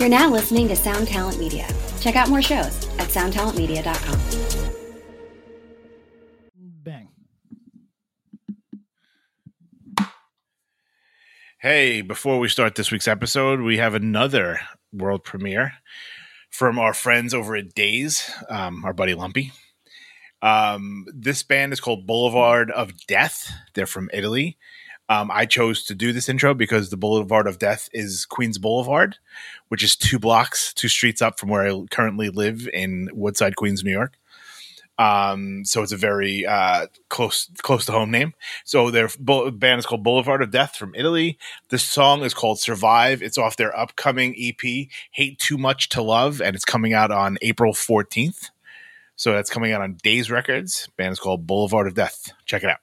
You're now listening to Sound Talent Media. Check out more shows at soundtalentmedia.com. Bang. Hey, before we start this week's episode, we have another world premiere from our friends over at Days, um, our buddy Lumpy. Um, this band is called Boulevard of Death. They're from Italy. Um, I chose to do this intro because the Boulevard of Death is Queens Boulevard, which is two blocks, two streets up from where I currently live in Woodside, Queens, New York. Um, so it's a very uh, close close to home name. So their bu- band is called Boulevard of Death from Italy. This song is called Survive. It's off their upcoming EP, Hate Too Much to Love, and it's coming out on April 14th. So that's coming out on Days Records. Band is called Boulevard of Death. Check it out.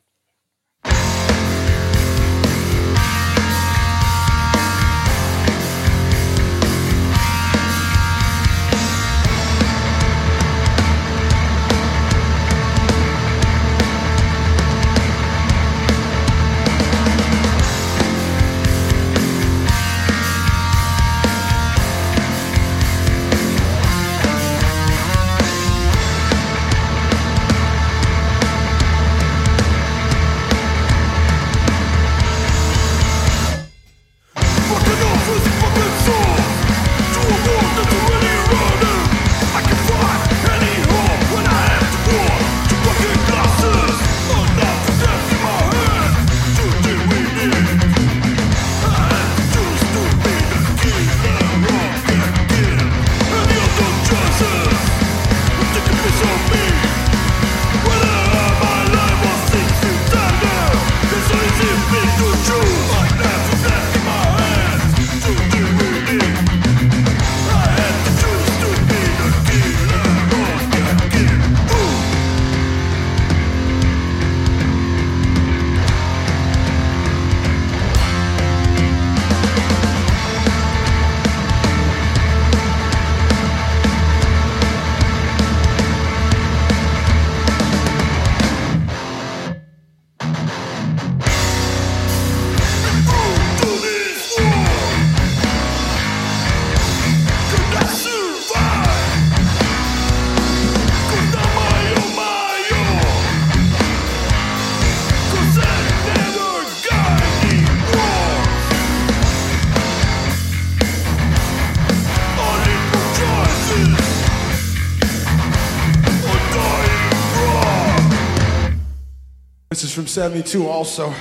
72 also.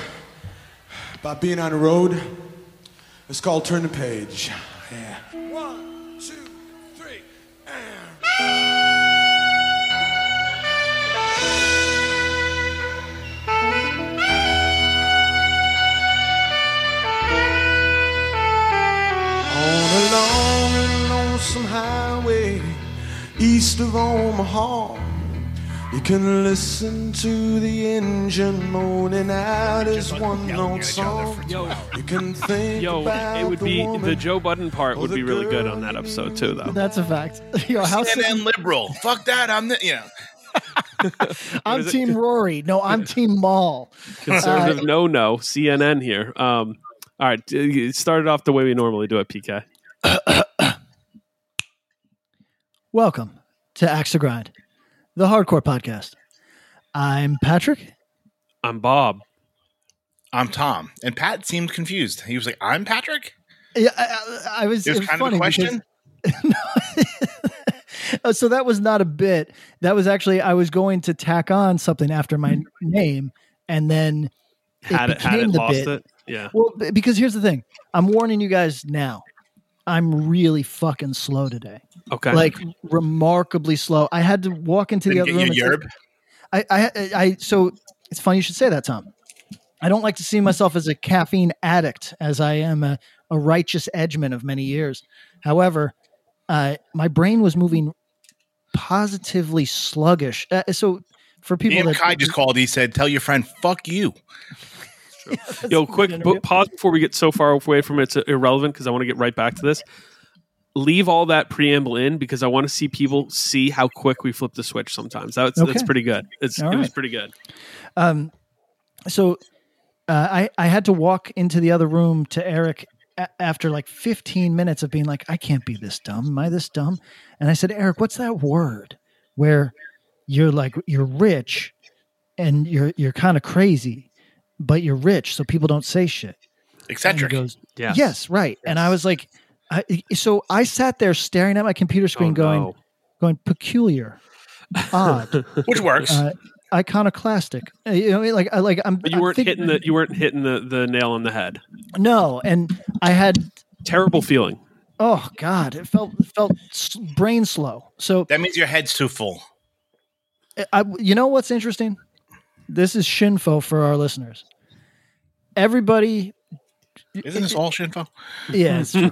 About being on the road. It's called Turn the Page. Yeah. One, two, three, and On a long and lonesome highway east of Omaha. You can listen to the engine moaning out his one note song. Yo, You can think yo, about it would the be woman the Joe Budden part would be really good on that episode too, though. That's a fact. Yo, how CNN liberal. Fuck that. I'm the, you know. I'm is it? Team Rory. No, I'm Team Mal. Conservative no no CNN here. Um, all right, it started off the way we normally do it. PK. Welcome to Axe to Grind, the hardcore podcast. I'm Patrick. I'm Bob. I'm Tom. And Pat seemed confused. He was like, I'm Patrick? Yeah, I, I, I was. It was it kind funny of a question. Oh, so that was not a bit. That was actually I was going to tack on something after my name, and then Had it, had became it, the lost bit. it. Yeah. Well, because here's the thing. I'm warning you guys now. I'm really fucking slow today. Okay. Like remarkably slow. I had to walk into the Didn't other get room. you and yerb? say- I, I, I, so it's funny you should say that, Tom. I don't like to see myself as a caffeine addict, as I am a, a righteous edgeman of many years. However, uh, my brain was moving positively sluggish. Uh, so for people Ian that Kai just called. He said, "Tell your friend, fuck you." Yo, quick bu- pause before we get so far away from it, it's irrelevant because I want to get right back to this. Leave all that preamble in because I want to see people see how quick we flip the switch. Sometimes that's that's pretty good. It's All it was pretty good. Um, so uh, I I had to walk into the other room to Eric a- after like 15 minutes of being like, I can't be this dumb. Am I this dumb? And I said, Eric, what's that word where you're like you're rich and you're you're kind of crazy, but you're rich, so people don't say shit. And he Eccentric. goes, Yes. Yes, right. And I was like, I, so I sat there staring at my computer screen, Oh, going, no. going peculiar, odd, Which works. uh, iconoclastic. Uh, You know, like I like I'm. But you I'm weren't thinking- hitting the you weren't hitting the, the nail on the head. No, and I had. Terrible feeling. Oh God, it felt it felt brain slow. So that means your head's too full. I, you know what's interesting? This is shinfo for our listeners. Everybody, Isn't this all shinfo? yeah, it's true.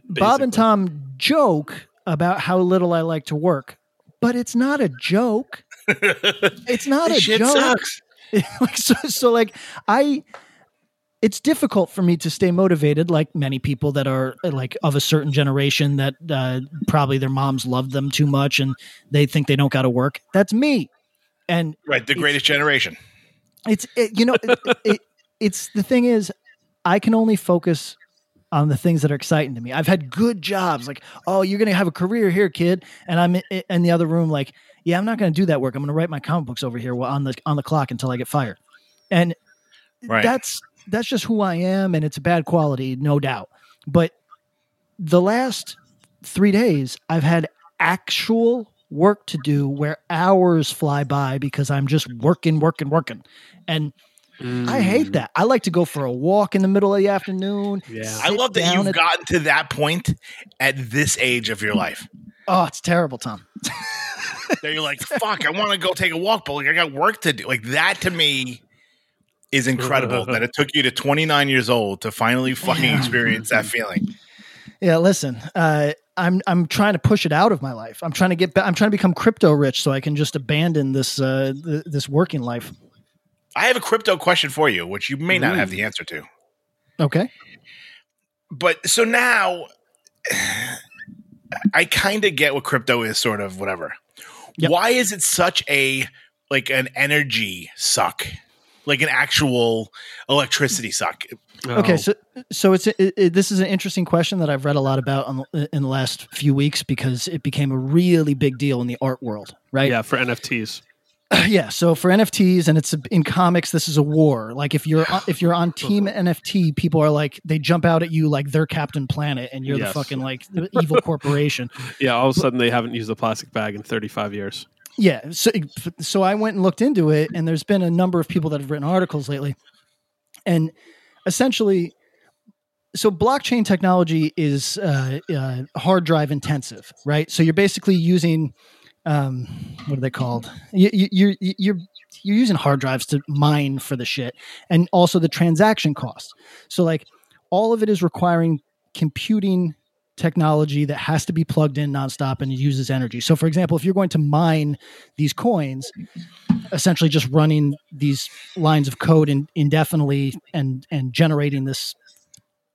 Bob and Tom joke about how little I like to work, but it's not a joke. It's not This a shit joke. sucks. like so, so like I it's difficult for me to stay motivated like many people that are like of a certain generation that uh, probably their moms love them too much and they think they don't got to work that's me and Right, the greatest generation. it's it, you know it, it, it's the thing is i can only focus on the things that are exciting to me. I've had good jobs like oh you're gonna have a career here kid and i'm in, in the other room like yeah i'm not gonna do that work. I'm gonna write my comic books over here while on the on the clock until i get fired. And Right. that's that's just who i am and it's a bad quality no doubt. But the last three days i've had actual work to do where hours fly by because i'm just working working working. And I hate that. I like to go for a walk in the middle of the afternoon. Yeah. I love that you've at- gotten to that point at this age of your life. Oh, it's terrible, Tom. That you're like, fuck, I want to go take a walk, but like I got work to do. Like that to me is incredible that it took you to 29 years old to finally fucking Yeah. experience that feeling. Yeah, listen. Uh, I'm I'm trying to push it out of my life. I'm trying to get. Ba- I'm trying to become crypto rich so I can just abandon this uh, th- this working life. I have a crypto question for you, which you may not have the answer to. Okay. But so now I kind of get what crypto is, sort of whatever. Yep. Why is it such a like an energy suck? Like an actual electricity suck. Okay. Oh. So so it's it, it, this is an interesting question that I've read a lot about on, in the last few weeks because it became a really big deal in the art world. Right. yeah, for NFTs. yeah so for nfts and it's in comics this is a war. Like if you're if you're on team nft people are like they jump out at you like they're captain planet and you're Yes. the fucking like the evil corporation. Yeah, all of a sudden they haven't used a plastic bag in 35 years. yeah so so i went and looked into it and there's been a number of people that have written articles lately. And essentially so blockchain technology is uh, uh, hard drive intensive right? So you're basically using um, what are they called? You, you, you're you're you're using hard drives to mine for the shit and also the transaction costs. So like all of it is requiring computing technology that has to be plugged in nonstop and uses energy. So for example if you're going to mine these coins essentially just running these lines of code in, indefinitely and and generating this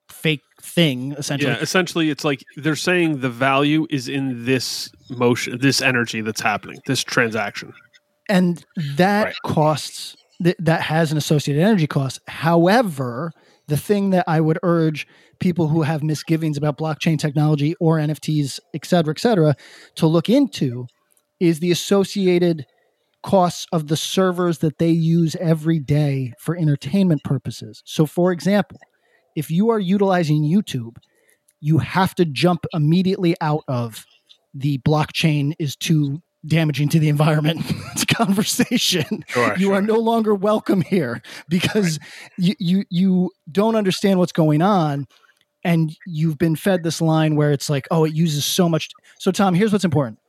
fake thing essentially Yeah, essentially, it's like they're saying the value is in this motion, this energy that's happening, this transaction. and that Right. costs th- that has an associated energy cost however the thing that i would urge people who have misgivings about blockchain technology or nfts et cetera et cetera to look into is the associated costs of the servers that they use every day for entertainment purposes so for example if you are utilizing youtube you have to jump immediately out of the blockchain is too damaging to the environment conversation. Sure, you sure. are no longer welcome here because you, you you don't understand what's going on and you've been fed this line where it's like, oh, it uses so much. So Tom, here's what's important.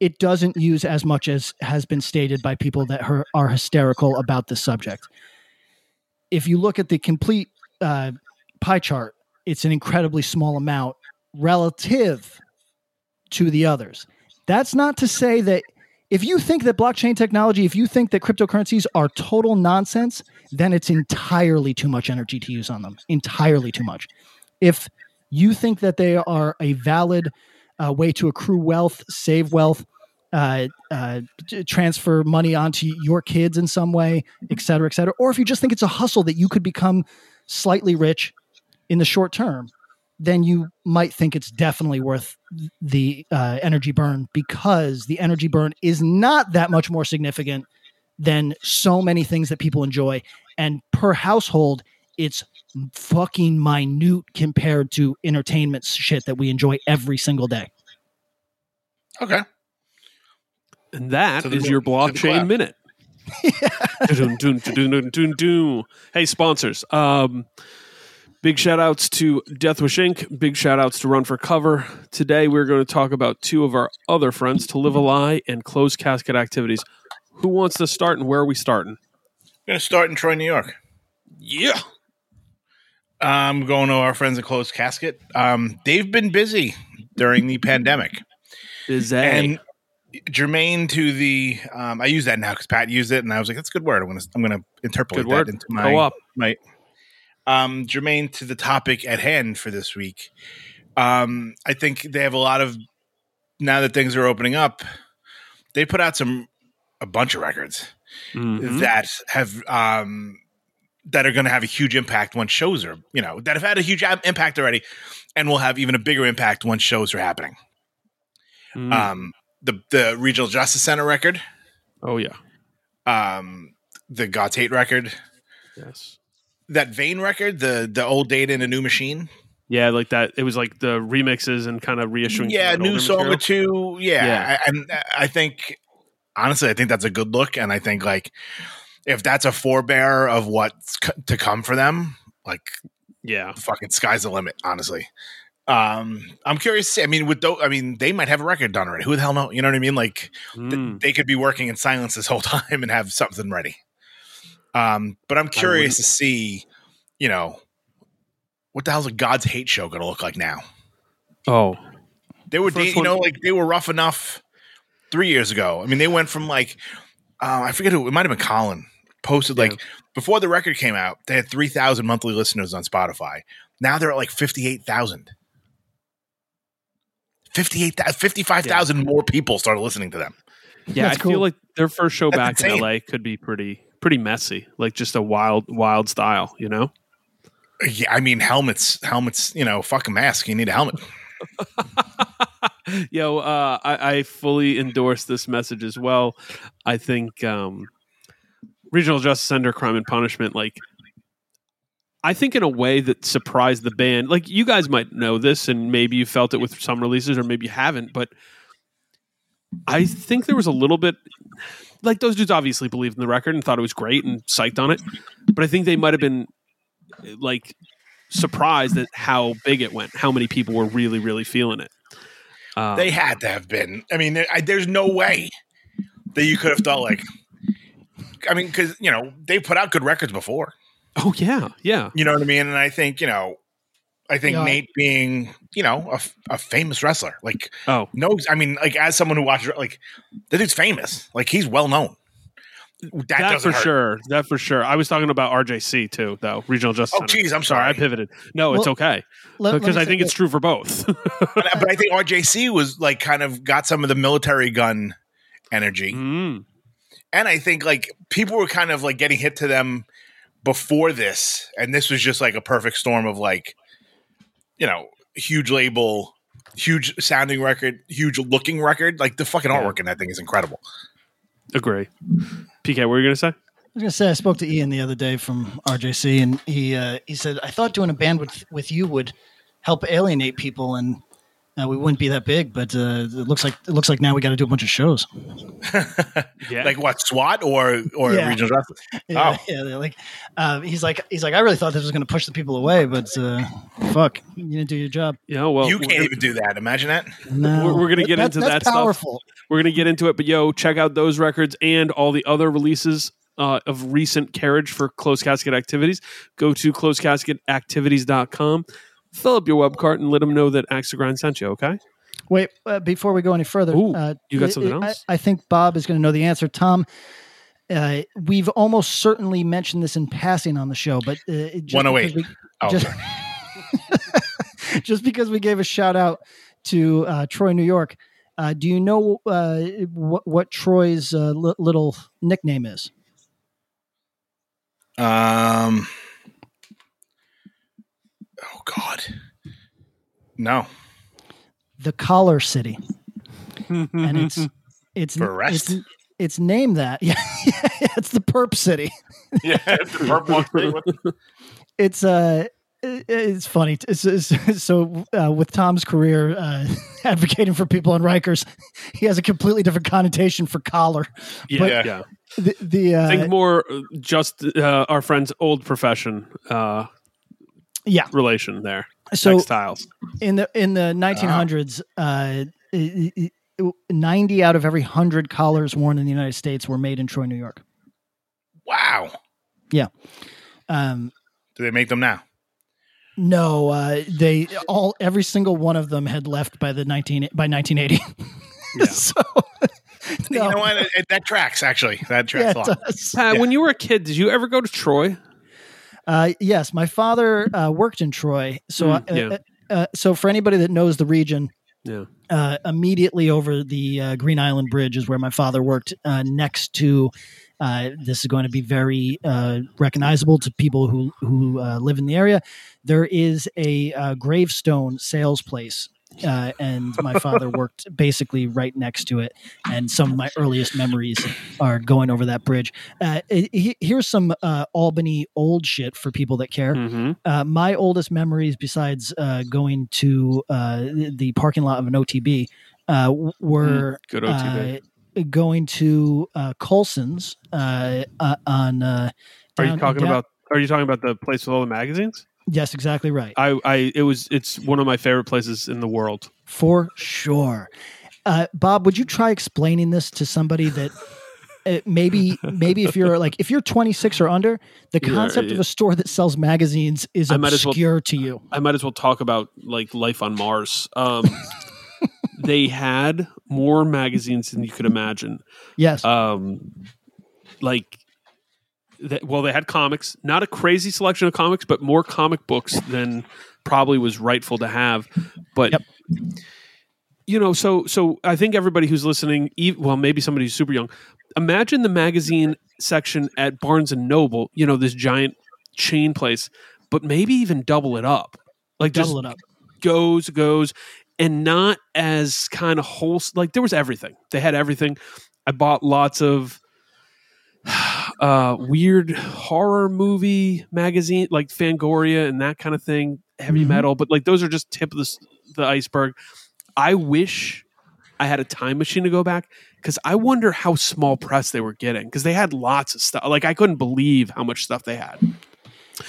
It doesn't use as much as has been stated by people that are, are hysterical about this subject. If you look at the complete uh, pie chart, it's an incredibly small amount relative to the others. That's not to say that if you think that blockchain technology, if you think that cryptocurrencies are total nonsense, then it's entirely too much energy to use on them. Entirely too much. If you think that they are a valid uh, way to accrue wealth, save wealth, uh, uh, transfer money onto your kids in some way, et cetera, et cetera, or if you just think it's a hustle that you could become slightly rich in the short term, then you might think it's definitely worth the uh, energy burn because the energy burn is not that much more significant than so many things that people enjoy. And per household, it's fucking minute compared to entertainment shit that we enjoy every single day. Okay. And that To the is your blockchain minute. Hey, sponsors. Um, big shout outs to Death Wish Inc. Big shout outs to Run for Cover. Today, we're going to talk about two of our other friends, To Live a Lie and Closed Casket Activities. Who wants to start and where are we starting? I'm gonna start in Troy, New York. Yeah. I'm going to our friends at Closed Casket. Um, they've been busy during the pandemic. Is and germane to the um, I use that now because Pat used it, and I was like, "That's a good word." I'm gonna I'm gonna interpolate that into my Co-op. my um, germane to the topic at hand for this week. Um, I think they have a lot of now that things are opening up. They put out some a bunch of records Mhm. that have um, that are going to have a huge impact once shows are you know that have had a huge impact already, and will have even a bigger impact once shows are happening Mm. um, the the Regional Justice Center record, oh, yeah. um, the God's Hate record, Yes. that Vein record, the the old data in a new machine. Yeah, like that. It was like the remixes and kind of reissuing. yeah, new song or two. Yeah, Yeah. I- and I think honestly, I think that's a good look, and I think like if that's a forebearer of what's c- to come for them, like Yeah. fucking sky's the limit. Honestly. Um, I'm curious. I mean, with those, I mean, they might have a record done already. Who the hell know? You know what I mean? Like, th- Mm. they could be working in silence this whole time and have something ready. Um, but I'm curious to see, you know, what the hell's a God's hate show going to look like now? Oh, They were, da- you know, like they were rough enough three years ago. I mean, they went from like, uh, I forget who it might have been Colin posted Yeah. like before the record came out, they had 3,000 monthly listeners on Spotify. Now they're at like 58,000. 58,000, 55,000 more people started listening to them. yeah. That's I feel like their first show That's back in. LA could be pretty pretty messy, like just a wild wild style. You know. Yeah, I mean helmets, helmets. You know, fuck a mask. You need a helmet. Yo, uh, I, I fully endorse this message as well. I think um, regional justice center crime and punishment, like, I think in a way that surprised the band. Like, you guys might know this, and maybe you felt it with some releases, or maybe you haven't. But I think there was a little bit, like, those dudes obviously believed in the record and thought it was great and psyched on it. But I think they might have been like surprised at how big it went, how many people were really, really feeling it. Um, They had to have been. I mean, I, there's no way that you could have thought like. I mean, because you know they put out good records before. Oh yeah, yeah. You know what I mean? And I think you know, I think Yeah. Nate being you know a, a famous wrestler, like Oh no, I mean, like as someone who watches, like the dude's famous, like he's well known. That, that, for hurt. sure. That for sure. I was talking about RJC too, though. Regional Justice. Oh, geez, I'm sorry. I pivoted. No, it's okay Let- let because me I say think it's true for both. but, but I think RJC was like kind of got some of the Militarie Gun energy. Mm. and I think like people were kind of like getting hit to them before this, and this was just like a perfect storm of like, you know, huge label, huge sounding record, huge looking record. Like the fucking Yeah. artwork in that thing is incredible. Agree. PK, what were you gonna say? I was gonna say I spoke to Ian the other day from RJC, and he uh, he said I thought doing a band with with you would help alienate people, and uh, we wouldn't be that big. But uh, it looks like it looks like now we got to do a bunch of shows. Yeah. Like what SWAT or or Yeah. regional justice? Yeah, Oh. yeah. Like uh, he's like he's like I really thought this was gonna push the people away, but uh, fuck, you didn't do your job. yeah. Well, you can't even do that. Imagine that. No, We're- we're gonna get That- into that's that stuff. powerful. We're gonna get into it, but yo, check out those records and all the other releases uh, of recent carriage for closed casket activities. Go to closedcasketactivities.com, fill up your web cart, and let them know that Axe to Grind sent you. Okay. Wait, uh, before we go any further, Ooh, uh, you got I- something I- else? I, think Bob is going to know the answer. Tom, uh, we've almost certainly mentioned this in passing on the show, but uh, it- just 108. because we- Oh, just, sorry. just because we gave a shout out to uh, Troy, New York, uh, do you know uh, what, what Troy's uh, li- little nickname is? Um. God. No. the Collar City, and it's it's For arrest? it's it's named that. Yeah, it's the Perp City. Yeah, it's the Perp one. It's uh it's funny. It's, it's- so uh, with Tom's career uh, advocating for people on Rikers, he has a completely different connotation for collar. Yeah, But- yeah. The, the uh, Think more uh, just uh, our friend's old profession uh, yeah. relation there. So Textiles. in the in the 1900s, uh, i- i- i- 90 out of every hundred collars worn in the United States were made in Troy, New York. Wow. Yeah. Um, Do they make them now? no, uh, they all every single one of them had left by the 19 by 1980. Yeah. so no, You know what? It- it- that tracks, actually. That tracks yeah, a lot. does. Pat, Yeah. when you were a kid, did you ever go to Troy? Uh, yes, my father uh, worked in Troy, so Mm, uh, yeah. uh, uh, so for anybody that knows the region, Yeah. uh, immediately over the uh, Green Island Bridge is where my father worked. Uh, next to uh, this is going to be very uh, recognizable to people who who uh, live in the area. There is a uh, gravestone sales place. Uh, and my father worked basically right next to it, and some of my earliest memories are going over that bridge. Uh, he- here's some uh, Albany old shit for people that care hmm uh, my oldest memories, besides uh, going to uh, the- parking lot of an OTB, uh, w- were Good OTB. uh, going to uh, Colson's uh, uh, on. Uh, are you talking down- about? Are you talking about the place with all the magazines? Yes, exactly right. I, I, it was. It's one of my favorite places in the world. For sure. Uh, Bob, would you try explaining this to somebody that uh, maybe maybe if you're like if you're 26 or under, the Yeah, concept of a store that sells magazines is I as well- obscure to you. I might as well talk about like life on Mars. Um, they had more magazines than you could imagine. Yes. Um, like, th- well, they had comics. Not a crazy selection of comics, but more comic books than probably was rightful to have. But Yep. you know, so so I think everybody who's listening, well, maybe somebody who's super young, imagine the magazine section at Barnes and Noble. You know, this giant chain place, but maybe even double it up. Like just Double it up. goes goes and not as kind of whole like there was everything they had everything i bought lots of uh weird horror movie magazine like fangoria and that kind of thing heavy Mhm. metal but like those are just tip of the, the iceberg i wish i had a time machine to go back because i wonder how small press they were getting because they had lots of stuff like i couldn't believe how much stuff they had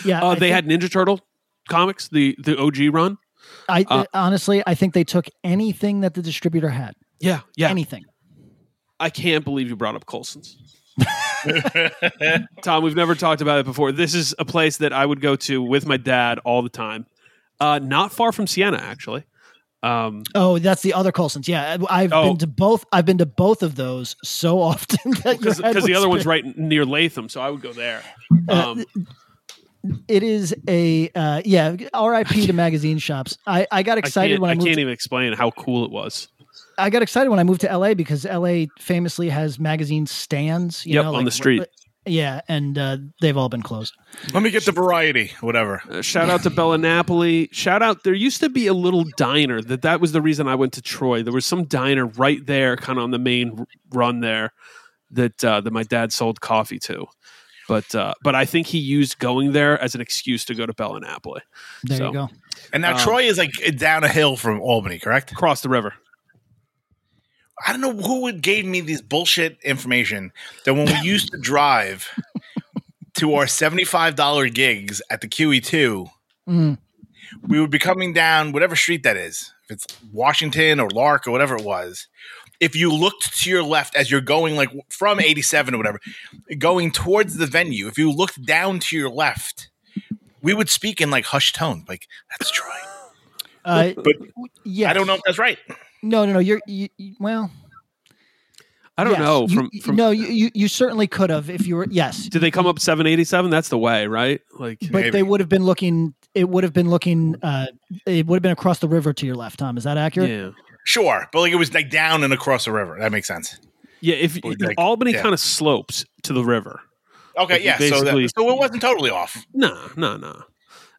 Yeah. uh, they think- had ninja turtle comics the the og run I Uh, honestly, I think they took anything that the distributor had, yeah yeah anything. I can't believe you brought up Colson's. Tom, we've never talked about it before. This is a place that I would go to with my dad all the time. Uh, not far from Siena, actually. Um, Oh, that's the other Colson's. Yeah, I've Oh. been to both. I've been to both of those so often because the other one's right near Latham, so I would go there. Uh, Um, It is a uh, yeah. R.I.P. to magazine shops. I, I got excited can't, when I, I can't even explain how cool it was. I got excited when I moved to L.A. because L.A. famously has magazine stands. You Yep, know, on the street. Yeah, and uh, they've all been closed. Let me get the variety, whatever. Uh, shout out to Bella Napoli. Shout out. There used to be a little diner that that was the reason I went to Troy. There was some diner right there, kind of on the main run there, that uh, that my dad sold coffee to. But uh, but I think he used going there as an excuse to go to Bella Napoli. There So, you go. And now Um, Troy is like down a hill from Albany, correct? Across the river. I don't know who would gave me this bullshit information that when we used to drive to our seventy-five dollar gigs at the QE2, Mm. we would be coming down whatever street that is, if it's Washington or Lark or whatever it was. If you looked to your left as you're going like from 87 or whatever, going towards the venue, if you looked down to your left, we would speak in like hushed tone, like that's Troy. Uh, But yeah, I don't know if that's right. No, no, no. You're you, you- well. I don't yes, know. From, you- from no, you, you you certainly could have if you were yes, did they come up seven eighty seven? That's the way, right? Like but Maybe. they would have been looking. It would have been looking. Uh, it would have been across the river to your left. Tom, is that accurate? yeah. Sure, but like it was like down and across the river. That makes sense. Yeah, if Or like- Albany yeah. kind of slopes to the river. Okay, Like, yeah. So, that, so it wasn't totally off. No, no, no.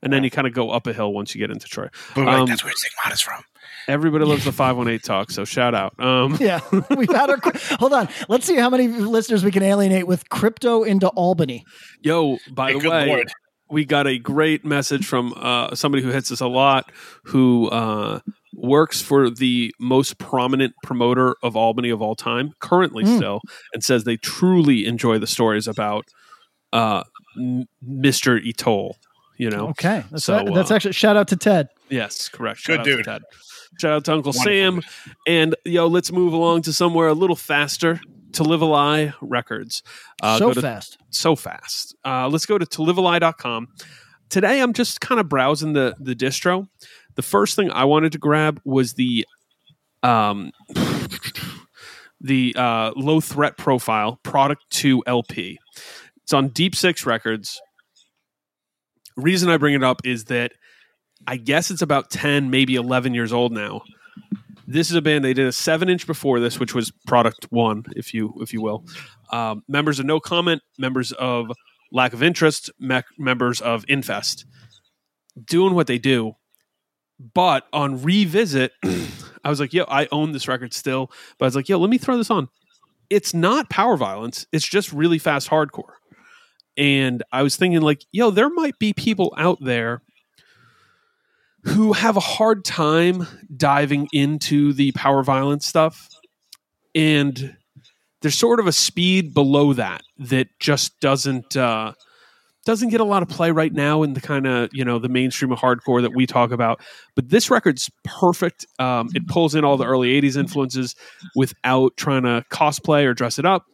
and then you kind of go up a hill once you get into Troy. But like, Um, that's where Stigmata's from. Everybody loves the 518 talk, so shout out. Um, Yeah, we've had our. Hold on, let's see how many listeners we can alienate with crypto into Albany. Yo, by Hey, the way, lord. we got a great message from uh, somebody who hits us a lot, who uh, works for the most prominent promoter of Albany of all time, currently Mm. still, and says they truly enjoy the stories about uh, Mr. Etol. You know, Okay, that's So, that's uh, actually shout out to Ted. yes, correct. Good Shout out to dude. Ted. Shout out to Uncle Wonderful Sam. And yo, let's move along to somewhere a little faster. To Live a Lie Records. Uh, so to fast. so fast. Uh, let's go to toliveali.com. Today, I'm just kind of browsing the the distro. The first thing I wanted to grab was the um, the uh, low threat profile product 2 LP. It's on Deep Six Records. Reason I bring it up is that I guess it's about 10, maybe 11 years old now. This is a band they did a seven inch before this, which was product one, if you if you will. Um, members of No Comment, members of Lack of Interest, mec- members of Infest, doing what they do. But on revisit, I was like, yo, I own this record still. But I was like, yo, let me throw this on. It's not power violence, it's just really fast hardcore. And I was thinking, like, yo, there might be people out there who have a hard time diving into the power violence stuff. And there's sort of a speed below that that just doesn't uh, doesn't get a lot of play right now in the kind of you know the mainstream of hardcore that we talk about. But this record's perfect. Um, it pulls in all the early '80s influences without trying to cosplay or dress it up.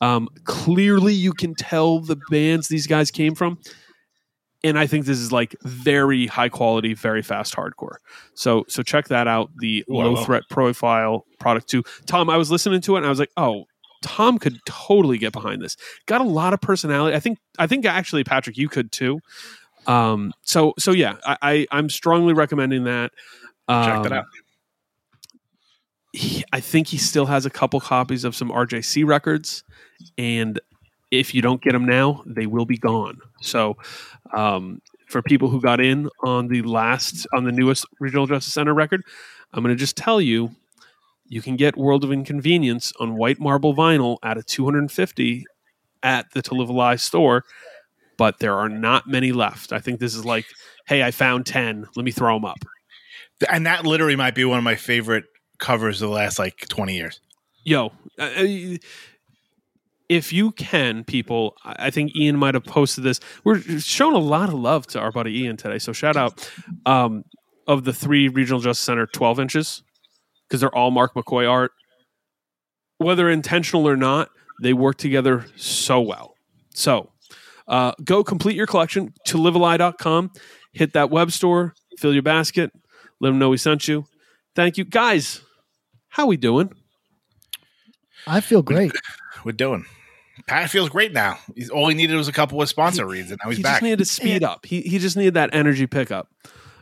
Um, clearly, you can tell the bands these guys came from, and I think this is like very high quality, very fast hardcore. So, so check that out. The low threat profile product too. Tom, I was listening to it and I was like, oh, Tom could totally get behind this. Got a lot of personality. I think. I think actually, Patrick, you could too. Um. So, so yeah, I, I I'm strongly recommending that. Check that Um, out. he- I think he still has a couple copies of some RJC records, and if you don't get them now, they will be gone. So, um, for people who got in on the last on the newest Regional Justice Center record, I'm going to just tell you, you can get World of Inconvenience on white marble vinyl at a 250 at the To Live a Lie store, but there are not many left. I think this is like, hey, I found 10. Let me throw them up. And that literally might be one of my favorite covers of the last like 20 years. yo uh, uh, if you can people i I think ian might have posted this. We're showing a lot of love to our buddy ian today so shout out um, of the three regional justice center 12 inches because they're all mark mccoy art. Whether intentional or not they work together so well. So uh, go complete your collection to liveali.com hit that web store fill your basket let them know we sent you. Thank you. Guys how we doing? I feel great. We're doing. Pat feels great now. He's, all he needed was a couple of sponsor reads, and now he's he back. He just needed to speed up. He he just needed that energy pickup.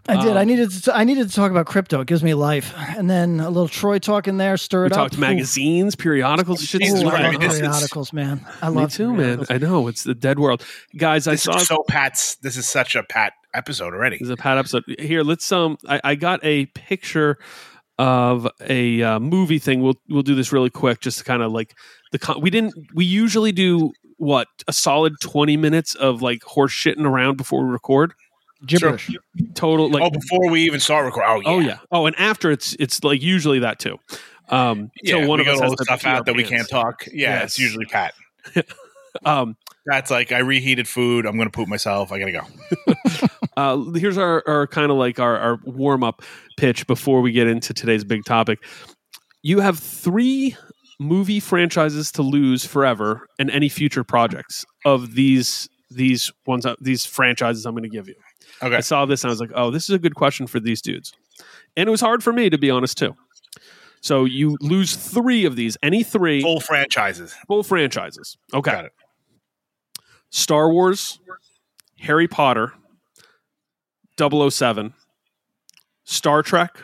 I did. Um, I needed to. I needed to talk about crypto. It gives me life, and then a little Troy talk in there, stir We up. talked Ooh. magazines, periodicals, shit. Jesus Ooh, Christ, I I love mean, this is- periodicals, man. I Me too, man. I know it's the dead world, guys. I saw is so Pat's. This is such a Pat episode already. This is a Pat episode. Here, let's um. I, I got a picture of a uh, movie thing. We'll we'll do this really quick, just to kind of like the. Con- we didn't. We usually do what a solid twenty minutes of like horse shitting around before we record. Gibberish. Total like oh, before we even start recording. Oh, yeah. oh yeah oh and after it's it's like usually that too. Um, Yeah, till one we of us got all has the stuff out that we can't talk. Yeah, Yes. it's usually Pat. Um, That's like I reheated food. I'm gonna poop myself. I gotta go. uh, here's our, our kind of like our, our warm up pitch before we get into today's big topic. You have three movie franchises to lose forever and any future projects of these these ones uh, these franchises I'm going to give you. Okay. I saw this and I was like, oh, this is a good question for these dudes, and it was hard for me to be honest too. So you lose three of these, any three Full franchises. full franchises. Okay. Got it. Star Wars, Harry Potter, 007, Star Trek,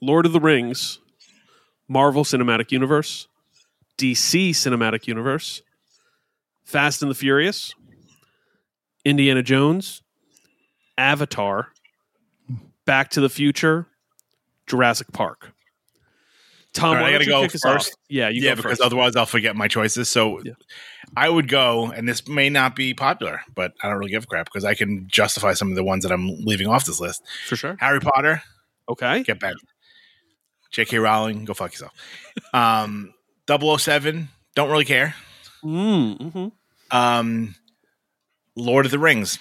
Lord of the Rings, Marvel Cinematic Universe, DC Cinematic Universe, Fast and the Furious, Indiana Jones, Avatar, Back to the Future, Jurassic Park. Tom, All right, why I don't gotta you go kick us off? first. Yeah, you yeah, go because first. otherwise I'll forget my choices. So Yeah. I would go, and this may not be popular, but I don't really give a crap because I can justify some of the ones that I'm leaving off this list. for sure. Harry Potter, Okay. get back. J.K. Rowling, go fuck yourself. Um, 007, don't really care. Mm, mhm. Um, Lord of the Rings,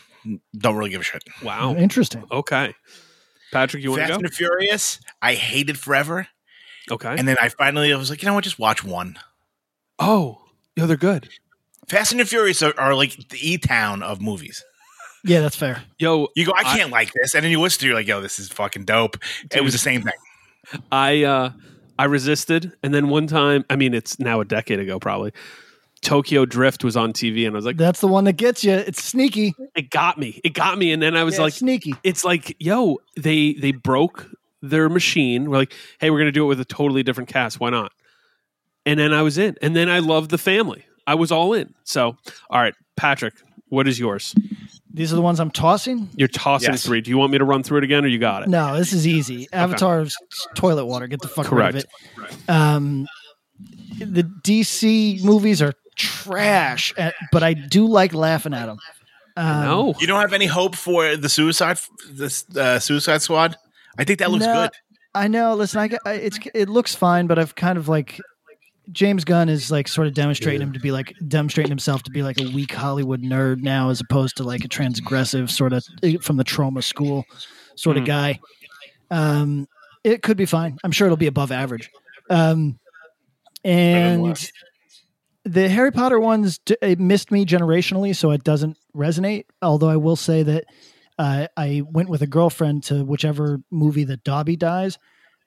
don't really give a shit. Wow. Interesting. Okay. Patrick, you want to go? Fast and Furious, I hated forever, go? Okay. and then I finally I was like, you know what, just watch one. oh, yeah, they're good. Fast and the Furious are, are like the E Town of movies. Yeah, that's fair. Yo, You go, I I- can't like this, and then you listen to, it, you're like, yo, this is fucking dope. It was the same thing. I uh I resisted, and then one time, I mean, it's now a decade ago, probably. Tokyo Drift was on TV, and I was like, That's the one that gets you. It's sneaky. it got me, it got me, and then I was Yeah, like, sneaky. it's like, yo, they they broke their machine. We're like, hey, we're gonna do it with a totally different cast. Why not? And then I was in, and then I loved the family. I was all in. So, all right, Patrick, what is yours? These are the ones I'm tossing. You're tossing Yes. three. Do you want me to run through it again, or you got it? No, this is easy. Avatar's toilet water. Get the fuck Correct. rid of it. Um, the DC movies are trash, uh, but I do like laughing at them. Um, No. You don't have any hope for the Suicide this uh, Suicide Squad? I think that looks No, good. I know. Listen, I, I it's it looks fine, but I've kind of like James Gunn is like sort of demonstrating him to be like demonstrating himself to be like a weak Hollywood nerd now, as opposed to like a transgressive sort of eh, from the trauma school sort of Mm. guy. Um, it could be fine. I'm sure it'll be above average. Um, and the Harry Potter ones it missed me generationally, so it doesn't resonate. Although I will say that uh, I went with a girlfriend to whichever movie that Dobby dies,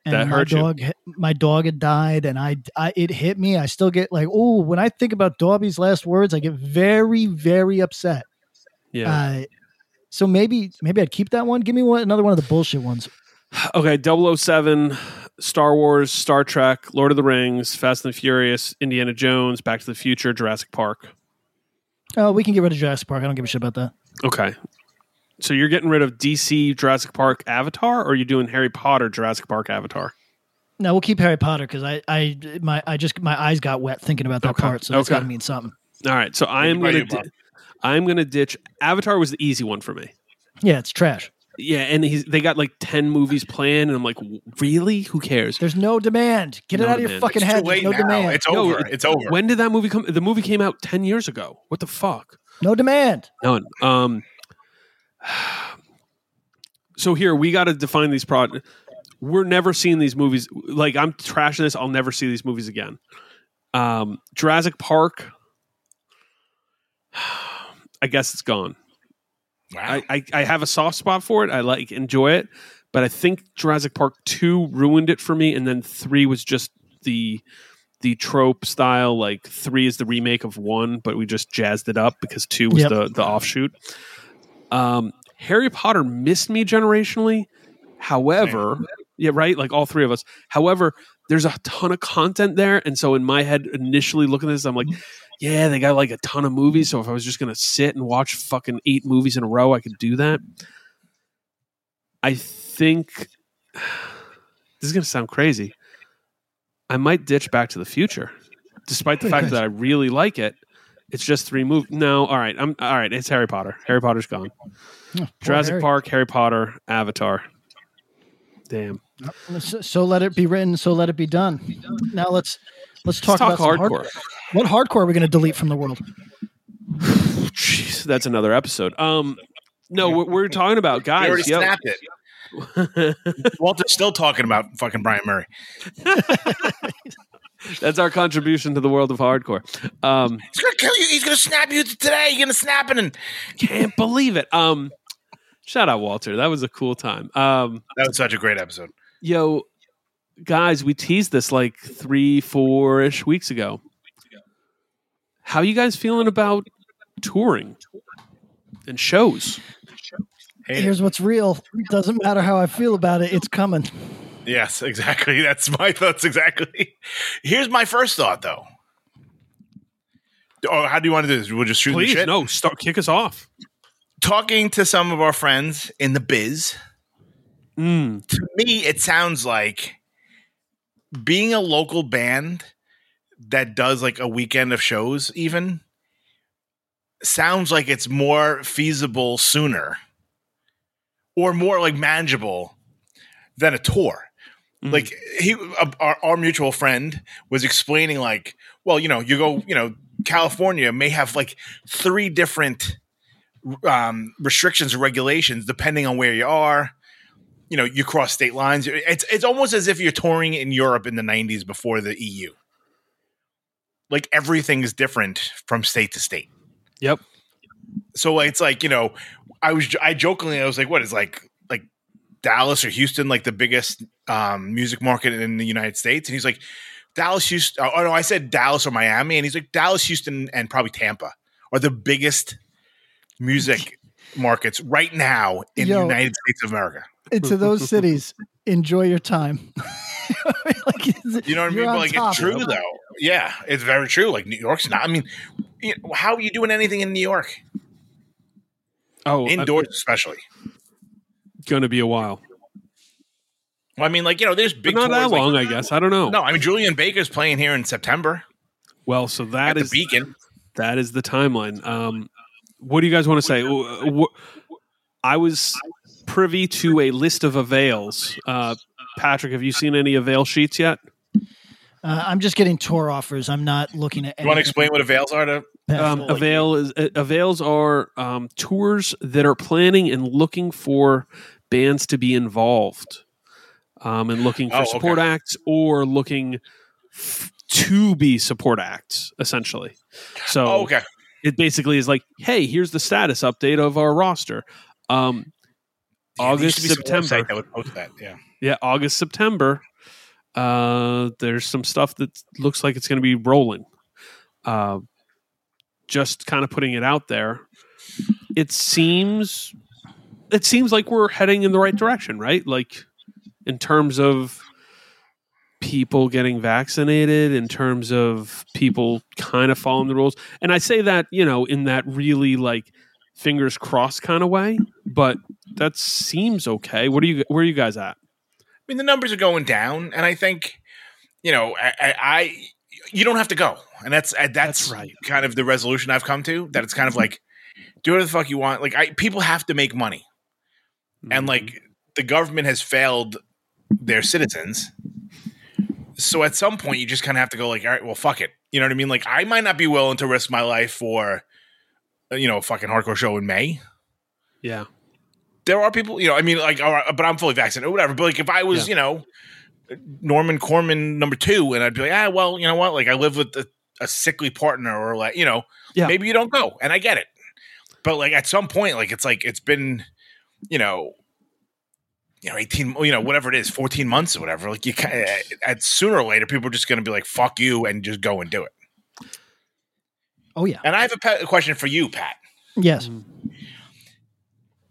and That my hurt you. dog, my dog had died, and I, I, it hit me. I still get like, oh, when I think about Dobby's last words, I get very, very upset. Yeah. Uh, so maybe, maybe I'd keep that one. Give me one, another one of the bullshit ones. Okay, 007, Star Wars, Star Trek, Lord of the Rings, Fast and the Furious, Indiana Jones, Back to the Future, Jurassic Park. Oh, we can get rid of Jurassic Park. I don't give a shit about that. Okay. So you're getting rid of DC, Jurassic Park, Avatar, or are you doing Harry Potter, Jurassic Park, Avatar? No, we'll keep Harry Potter because I, I, my, I just my eyes got wet thinking about that Okay. part. So that's Okay. got to mean something. All right. So I am gonna, di- I'm going to ditch Avatar was the easy one for me. Yeah, it's trash. Yeah, and he's they got like 10 movies planned and I'm like, "Really? Who cares?" There's no demand. Get No it out of your fucking It's head. too late no now. demand. It's Yo, over. It's over. When did that movie come? The movie came out 10 years ago. What the fuck? no demand. None. Um. So here we got to define these prod. We're never seeing these movies. Like I'm trashing this. I'll never see these movies again. Um, Jurassic Park. I guess it's gone. wow. I, I I have a soft spot for it. I like enjoy it, but I think Jurassic Park two ruined it for me, and then three was just the the trope style. Like three is the remake of one, but we just jazzed it up because two was Yep. the the offshoot. Um, Harry Potter missed me generationally. However, yeah, right, like all three of us. However, there's a ton of content there, and so in my head, initially looking at this, I'm like, yeah, they got like a ton of movies. So if I was just gonna sit and watch fucking eight movies in a row, I could do that. I think this is gonna sound crazy. I might ditch Back to the Future, despite the fact that I really like it. It's just three movies. No, all right, I'm all right. It's Harry Potter. Harry Potter's gone. Oh, Jurassic Harry. Park, Harry Potter, Avatar. Damn. So, so let it be written. So let it be done. Now let's let's talk, Let's talk about some hardcore. hard- what hardcore are we going to delete from the world? Jeez, that's another episode. Um, no, we're, we're talking about we guys. already yo. snapped it. Walter's still talking about fucking Brian Murray. That's our contribution to the world of hardcore. Um, He's gonna kill you. He's gonna snap you today. You're gonna snap it, and can't believe it. Um, shout out Walter. That was a cool time. Um, that was such a great episode. yo, guys, we teased this like three, four ish weeks ago. How you guys feeling about touring and shows? Hate. Here's what's real. It Doesn't matter how I feel about it. It's coming. Yes, exactly. That's my thoughts exactly. Here's my first thought, though. Oh, how do you want to do this? We'll just shoot the Please, shit. no, start kick us off. talking to some of our friends in the biz, Mm. to me, it sounds like being a local band that does like a weekend of shows, even sounds like it's more feasible sooner or more like manageable than a tour. Mhm. Like he, uh, our, our mutual friend was explaining, like, well, you know, you go, you know, California may have like three different um, restrictions or regulations depending on where you are. You know, you cross state lines. It's it's almost as if you're touring in Europe in the '90s before the EU. Like everything is different from state to state. Yep. So it's like you know, I was I jokingly I was like, what is like Dallas or Houston like the biggest um, music market in the United States? And he's like, Dallas, Houston. Oh no, I said Dallas or Miami, and he's like Dallas, Houston, and probably Tampa are the biggest music markets right now in Yo. the United States of America. Into those cities, enjoy your time. like, You know what I mean? But like top. it's true though. Yeah, it's very true. Like New York's not. I mean, you know, how are you doing anything in New York Oh, indoors, especially? Going to be a while. Well, I mean, like you know, there's But big not that tours, like- long, I guess. I don't know. No, I mean Julien Baker's playing here in September Well, so at that the Beacon. that is the timeline. Um, what do you guys want to say? I was privy to a list of avails. Uh, Patrick, have you seen any avail sheets yet? Uh, I'm just getting tour offers. I'm not looking at. You want to explain what avails are to? Um, avail is uh, avails are um, tours that are planning and looking for bands to be involved, um, and looking for Oh, okay. support acts or looking f- to be support acts, essentially. So Oh, okay. it basically is like, hey, here's the status update of our roster. Um, Yeah, August, to be some September. that would post that. Yeah. yeah, August, September. Uh, there's some stuff that looks like it's going to be rolling. Uh, just kind of putting it out there. It seems, it seems like we're heading in the right direction, right? Like in terms of people getting vaccinated, in terms of people kind of following the rules, and I say that you know in that really like fingers crossed kind of way, but that seems okay. What are you? Where are you guys at? I mean, the numbers are going down, and I think, you know, I, I, I you don't have to go, and that's that's, That's right. kind of the resolution I've come to. That it's kind of like, do whatever the fuck you want. Like, I people have to make money, and like the government has failed their citizens. So at some point, you just kind of have to go like, all right, well, fuck it. You know what I mean? Like, I might not be willing to risk my life for, uh, you know, a fucking hardcore show in May. yeah, there are people, you know, I mean, like, all right, but I'm fully vaccinated or whatever. But like, if I was, Yeah. you know, Norman Corman number two, and I'd be like, ah, well, you know what? Like, I live with a, a sickly partner, or like, you know, Yeah. maybe you don't go, and I get it. But like, at some point, like, it's like it's been, you know, you know, eighteen, you know, whatever it is, fourteen months or whatever. Like, you kind eh, eh, at sooner or later, people are just going to be like, fuck you, and just go and do it. oh yeah. And I have a, pa- a question for you, Pat. Yes. Mm.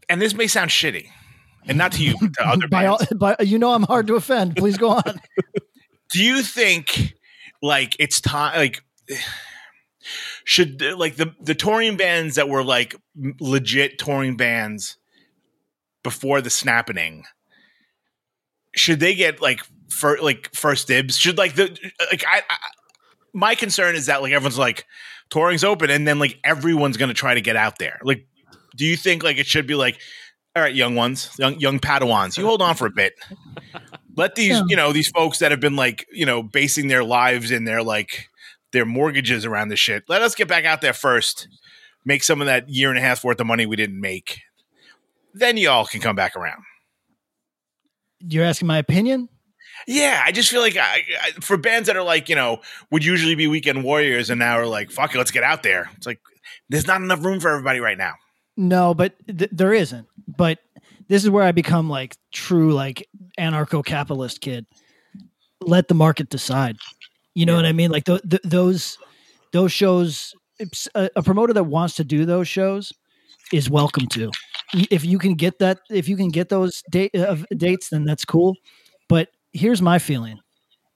And this may sound shitty, and not to you, but to other By all, by you know, I'm hard to offend. Please go on. do you think like it's time like should like the the touring bands that were like legit touring bands before the snapping should they get like for like first dibs should like the like I, I my concern is that like everyone's like touring's open and then like everyone's gonna try to get out there like do you think like it should be like all right young ones young young padawans you hold on for a bit. Let these Yeah. you know these folks that have been like you know basing their lives and their like their mortgages around this shit let us get back out there first make some of that year and a half worth of money we didn't make. Then y'all can come back around. You're asking my opinion. yeah i just feel like I, I, for bands that are like you know would usually be weekend warriors and now are like fuck it let's get out there. It's like there's not enough room for everybody right now No, but th- there isn't. But this is where I become like true like anarcho-capitalist kid. Let the market decide. You know what I mean? Like th- th- those those shows. A, a promoter that wants to do those shows is welcome to. If you can get that, if you can get those date uh, dates, then that's cool. But here's my feeling,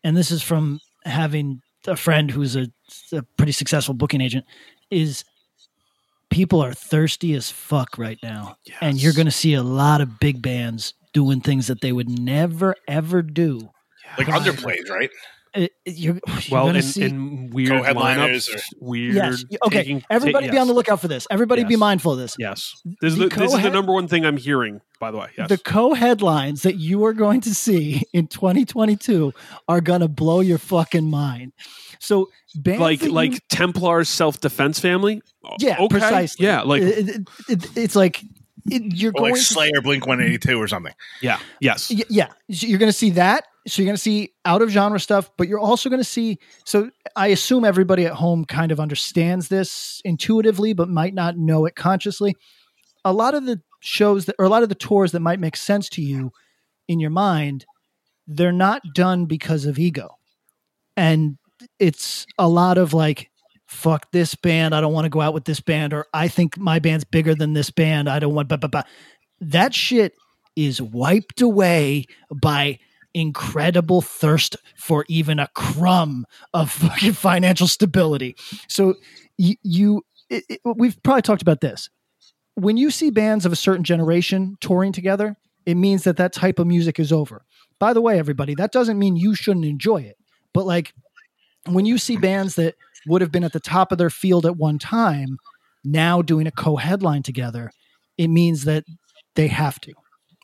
and this is from having a friend who's a, a pretty successful booking agent. Is people are thirsty as fuck right now, and you're going to see a lot of big bands doing things that they would never ever do. Like underplays, right? It- it- you're, you're well, gonna and, see, and weird Co-headliners lineups, or- weird. yes, okay. taking- Everybody ta- be on the lookout for this. Everybody be mindful of this. Yes, this is The the, this is the number one thing I'm hearing. By the way, yes. The co-headlines that you are going to see in 2022 are going to blow your fucking mind. So, bands like that you- like Templar's self defense family. yeah, okay. precisely. Yeah, like It- it- it- it's like it, you're going like to Slayer, Blink One Eighty Two, or something. yeah, yes, Y- yeah so you're going to see that so you're going to see out of genre stuff but you're also going to see so i assume everybody at home kind of understands this intuitively but might not know it consciously a lot of the shows that or a lot of the tours that might make sense to you in your mind they're not done because of ego and it's a lot of like fuck this band i don't want to go out with this band or i think my band's bigger than this band i don't want blah, blah. that shit is wiped away by incredible thirst for even a crumb of fucking financial stability. So you, you it, it- we've probably talked about this. When you see bands of a certain generation touring together, it means that that type of music is over. By the way, everybody, that doesn't mean you shouldn't enjoy it. But like when you see bands that would have been at the top of their field at one time now doing a co-headline together, it means that they have to.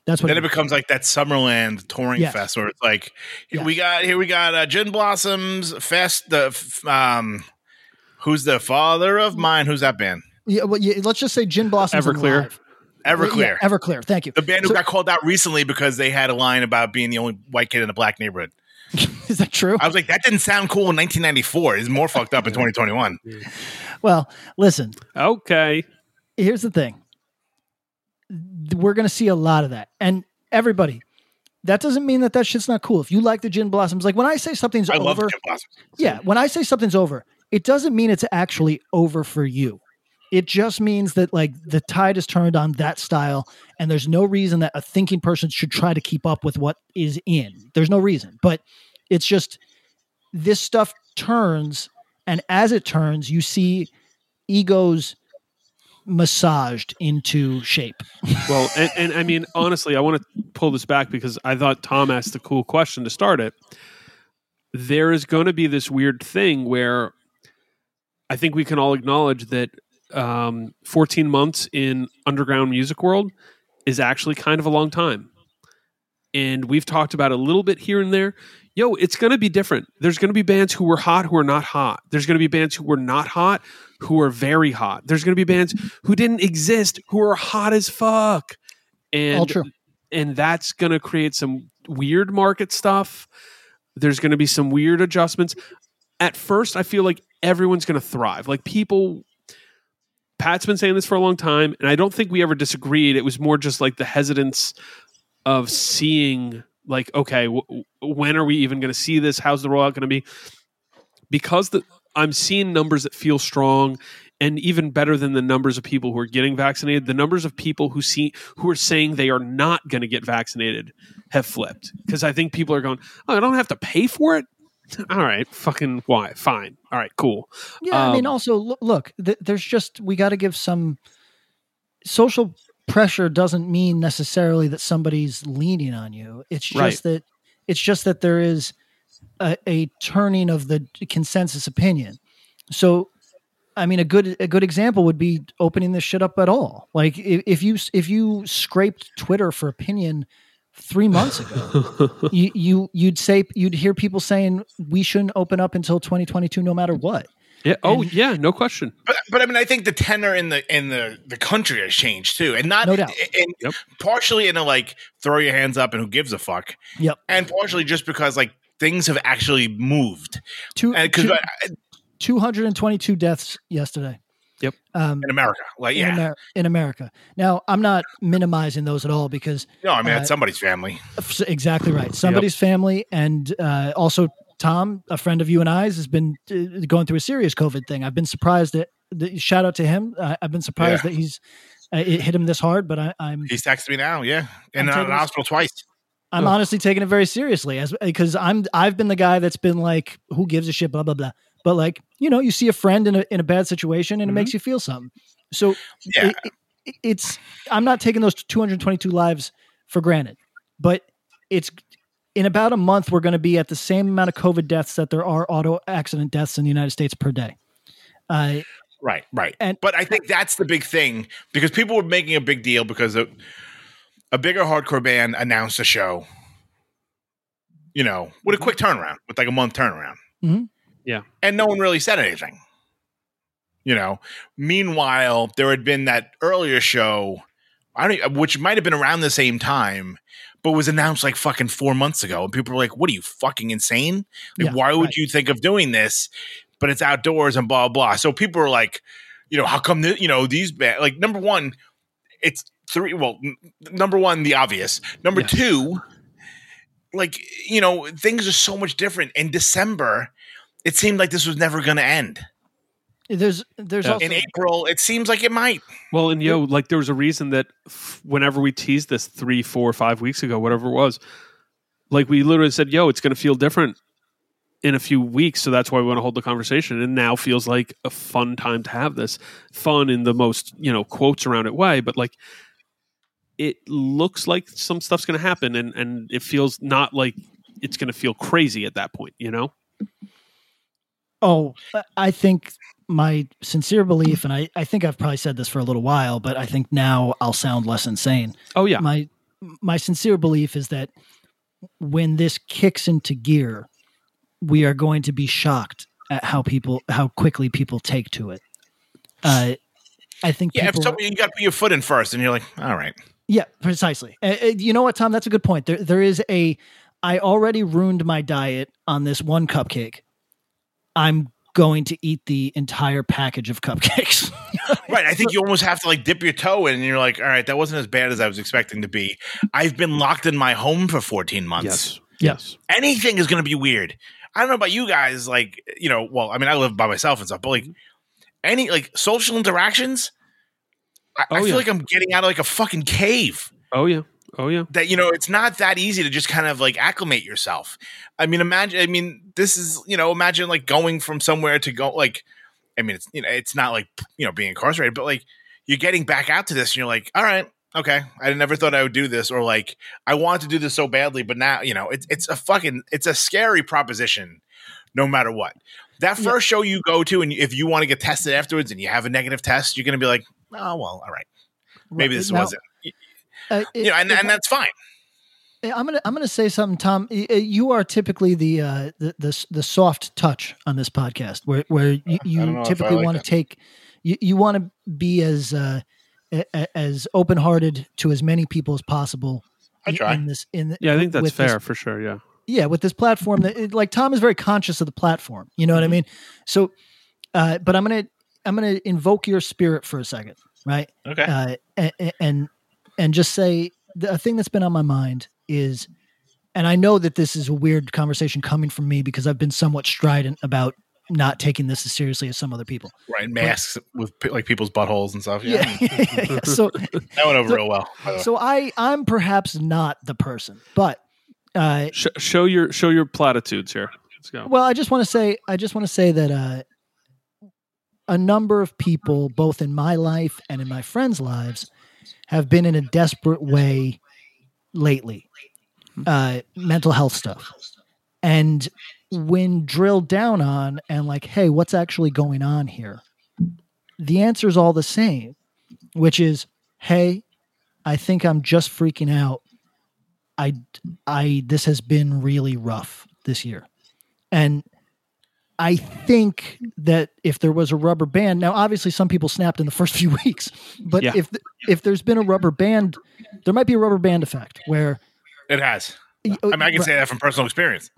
That's what Then it it becomes like that Summerland touring Yes. fest, where it's like Yes. we got here we got uh, Gin Blossoms Fest. The um, who's the father of mine? Who's that band? Yeah, well, yeah, let's just say Gin Blossoms and Everclear. Live. Everclear. Yeah, Everclear. Thank you. the band who So- got called out recently because they had a line about being the only white kid in a black neighborhood. Is that true? I was like, that didn't sound cool in 1994. It's more fucked up in 2021. Well, listen. okay. Here's the thing. We're going to see a lot of that, and everybody. That doesn't mean that that shit's not cool. If you like the Gin Blossoms, like when I say something's I love over, Gin Blossoms. yeah, when I say something's over, it doesn't mean it's actually over for you. It just means that like the tide has turned on that style, and there's no reason that a thinking person should try to keep up with what is in. There's no reason, but it's just this stuff turns, and as it turns, you see egos massaged into shape. Well, and, and I mean, honestly, I want to pull this back because I thought Tom asked the cool question to start it. There is going to be this weird thing where I think we can all acknowledge that um, 14 months in underground music world is actually kind of a long time. And we've talked about a little bit here and there. Yo, it's going to be different. There's going to be bands who were hot who are not hot. There's going to be bands who were not hot who are very hot. There's going to be bands who didn't exist who are hot as fuck. And All true. and that's going to create some weird market stuff. There's going to be some weird adjustments. At first, I feel like everyone's going to thrive. Like people Pat's been saying this for a long time, and I don't think we ever disagreed. It was more just like the hesitance of seeing, like, okay, w- when are we even going to see this? How's the rollout going to be? Because the, I'm seeing numbers that feel strong, and even better than the numbers of people who are getting vaccinated, the numbers of people who see who are saying they are not going to get vaccinated have flipped. Because I think people are going, oh, I don't have to pay for it. All right, fucking why? Fine. All right, cool. Yeah, I mean, Um, also look, look th- there's just we got to give some social pressure. Doesn't mean necessarily that somebody's leaning on you. It's just Right. that it's just that there is a, a turning of the consensus opinion. So, I mean, a good a good example would be opening this shit up at all. Like if, if you if you scraped Twitter for opinion three months ago, you, you you'd say you'd hear people saying we shouldn't open up until 2022 no matter what. Yeah. Oh, And- yeah. No question. But, but I mean, I think the tenor in the in the the country has changed too, and not No doubt. and Yep. partially in a like throw your hands up and who gives a fuck, Yep. and partially just because like things have actually moved, Two, and because two- 222 deaths yesterday. Yep. Um, in America, like in, yeah, Amer- in America. Now, I'm not minimizing those at all because no, I mean uh, that's somebody's family. exactly right. Somebody's family, and uh, also Tom, a friend of you and I's, has been uh, going through a serious COVID thing. I've been surprised that. shout out to him. I've been surprised Yeah. that he's uh, it hit him this hard, but I, I'm He's texted me now, yeah, and I'm uh, in the hospital twice. I'm Ugh. honestly taking it very seriously as because I'm I've been the guy that's been like, who gives a shit, blah blah blah. But like, you know, you see a friend in a in a bad situation and it Mhm. makes you feel something. So Yeah. it- it- it's I'm not taking those 222 lives for granted, but it's in about a month we're going to be at the same amount of COVID deaths that there are auto accident deaths in the United States per day. Uh, Right, right. And- but I think that's the big thing because people were making a big deal because a, a bigger hardcore band announced a show, you know, with a quick turnaround, with like a month turnaround. Mhm. Yeah. And no one really said anything. You know, meanwhile, there had been that earlier show, I don't, which might have been around the same time, but was announced like fucking four months ago. And people were like, what are you fucking insane? Like, Yeah, why would right. you think of doing this? But it's outdoors and blah, blah. So people are like, you know, how come, you know, these, ba- like, number one, it's three, well, n- number one, the obvious. Number Yes. two, like, you know, things are so much different. In December, it seemed like this was never going to end. there's there's Yeah. also In April, it seems like it might. Well, and yo, like there was a reason that f- whenever we teased this three, four, five weeks ago, whatever it was, like we literally said, "Yo, it's going to feel different in a few weeks," so that's why we want to hold the conversation. And now feels like a fun time to have this fun in the most you know quotes around it way, but like it looks like some stuff's going to happen, and and it feels not like it's going to feel crazy at that point, you know? Oh, I- I think my sincere belief, and I, I think I've probably said this for a little while, but I think now I'll sound less insane. Oh yeah, My my sincere belief is that when this kicks into gear, we are going to be shocked at how people how quickly people take to it. Uh, I think Yeah, if people, somebody, you got to put your foot in first, and you're like, all right. yeah, precisely. Uh, uh, you know what, Tom? That's a good point. There, there is a. I already ruined my diet on this one cupcake. I'm going to eat the entire package of cupcakes. Right. I think you almost have to like dip your toe in and you're like, all right, that wasn't as bad as I was expecting to be. I've been locked in my home for 14 months. yes, yes, Anything is going to be weird. I don't know about you guys. Like, you know, well, I mean, I live by myself and stuff, but like mm-hmm. any like social interactions, I, I Oh, feel yeah. like I'm getting out of like a fucking cave. oh yeah, oh yeah. That, you know, it's not that easy to just kind of like acclimate yourself. I mean, imagine, I mean, this is, you know, imagine like going from somewhere to go, like, I mean, it's, you know, it's not like, you know, being incarcerated, but like you're getting back out to this and you're like, all right, okay, I never thought I would do this. Or like, I wanted to do this so badly, but now, you know, it's, it's a fucking, it's a scary proposition no matter what. That Yeah. first show you go to, and if you want to get tested afterwards and you have a negative test, you're going to be like, oh, well, all right, maybe this Now, wasn't, uh, you know, and, if and that's fine. I- I'm gonna I'm gonna say something, Tom. Uh, You are typically the uh, the, the the soft touch on this podcast, where where you, you know if I typically like want to take you, you want to be as uh, a- a- as open hearted to as many people as possible. I try. In this, in Yeah, I think that's with this- fair for sure. Yeah. yeah, with this platform that it- like Tom is very conscious of the platform. You know what I mean? So, uh, but I'm gonna I'm gonna invoke your spirit for a second, right? Okay. uh, and, and and just say the a thing that's been on my mind is, and I know that this is a weird conversation coming from me because I've been somewhat strident about not taking this as seriously as some other people. right masks with like people's buttholes and stuff yeah, Yeah. so that went over So- real well by the way. so I I'm perhaps not the person, but uh, Sh- show your show your platitudes here. Let's go. Well, I just want to say, I just want to say that uh, a number of people, both in my life and in my friends' lives, have been in a desperate way lately. Uh, mental health stuff, and when drilled down on, and like, hey, what's actually going on here? The answer is all the same, which is, hey, I think I'm just freaking out. I, I, this has been really rough this year. And I think that if there was a rubber band, now obviously some people snapped in the first few weeks, but Yeah. if if there's been a rubber band, there might be a rubber band effect where it has i mean i oh, can say that from personal experience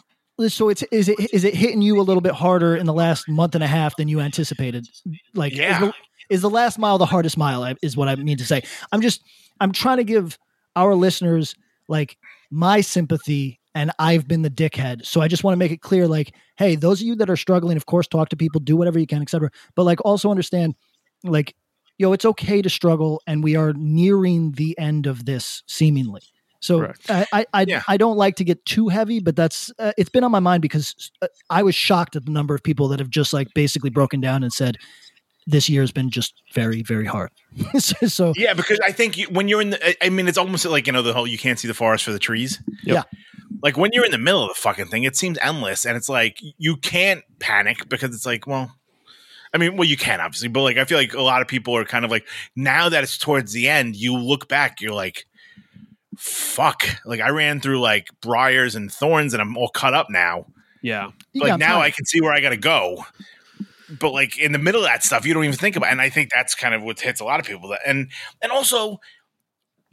so it's is it is it hitting you a little bit harder in the last month and a half than you anticipated? Like, Yeah. is, the, is the last mile the hardest mile? Is what I mean to say. I'm just I'm trying to give our listeners like my sympathy, and I've been the dickhead, so I just want to make it clear, like, hey, those of you that are struggling, of course, talk to people, do whatever you can, etc. But like, also understand, like, yo, it's okay to struggle, and we are nearing the end of this, seemingly. So Correct. I I I, Yeah. I don't like to get too heavy, but that's uh, it's been on my mind because uh, I was shocked at the number of people that have just like basically broken down and said, this year has been just very very hard. so, so Yeah, because I think you, when you're in the, I- I mean, it's almost like you know the whole you can't see the forest for the trees. Yep. Yeah. Like when you're in the middle of the fucking thing, it seems endless, and it's like you can't panic because it's like, well, I mean, well, you can obviously, but like I feel like a lot of people are kind of like now that it's towards the end, you look back, you're like, fuck, like I ran through like briars and thorns, and I'm all cut up now. Yeah. you like got now time. I can see where I got to go. But like in the middle of that stuff, you don't even think about. And I think that's kind of what hits a lot of people. That and and also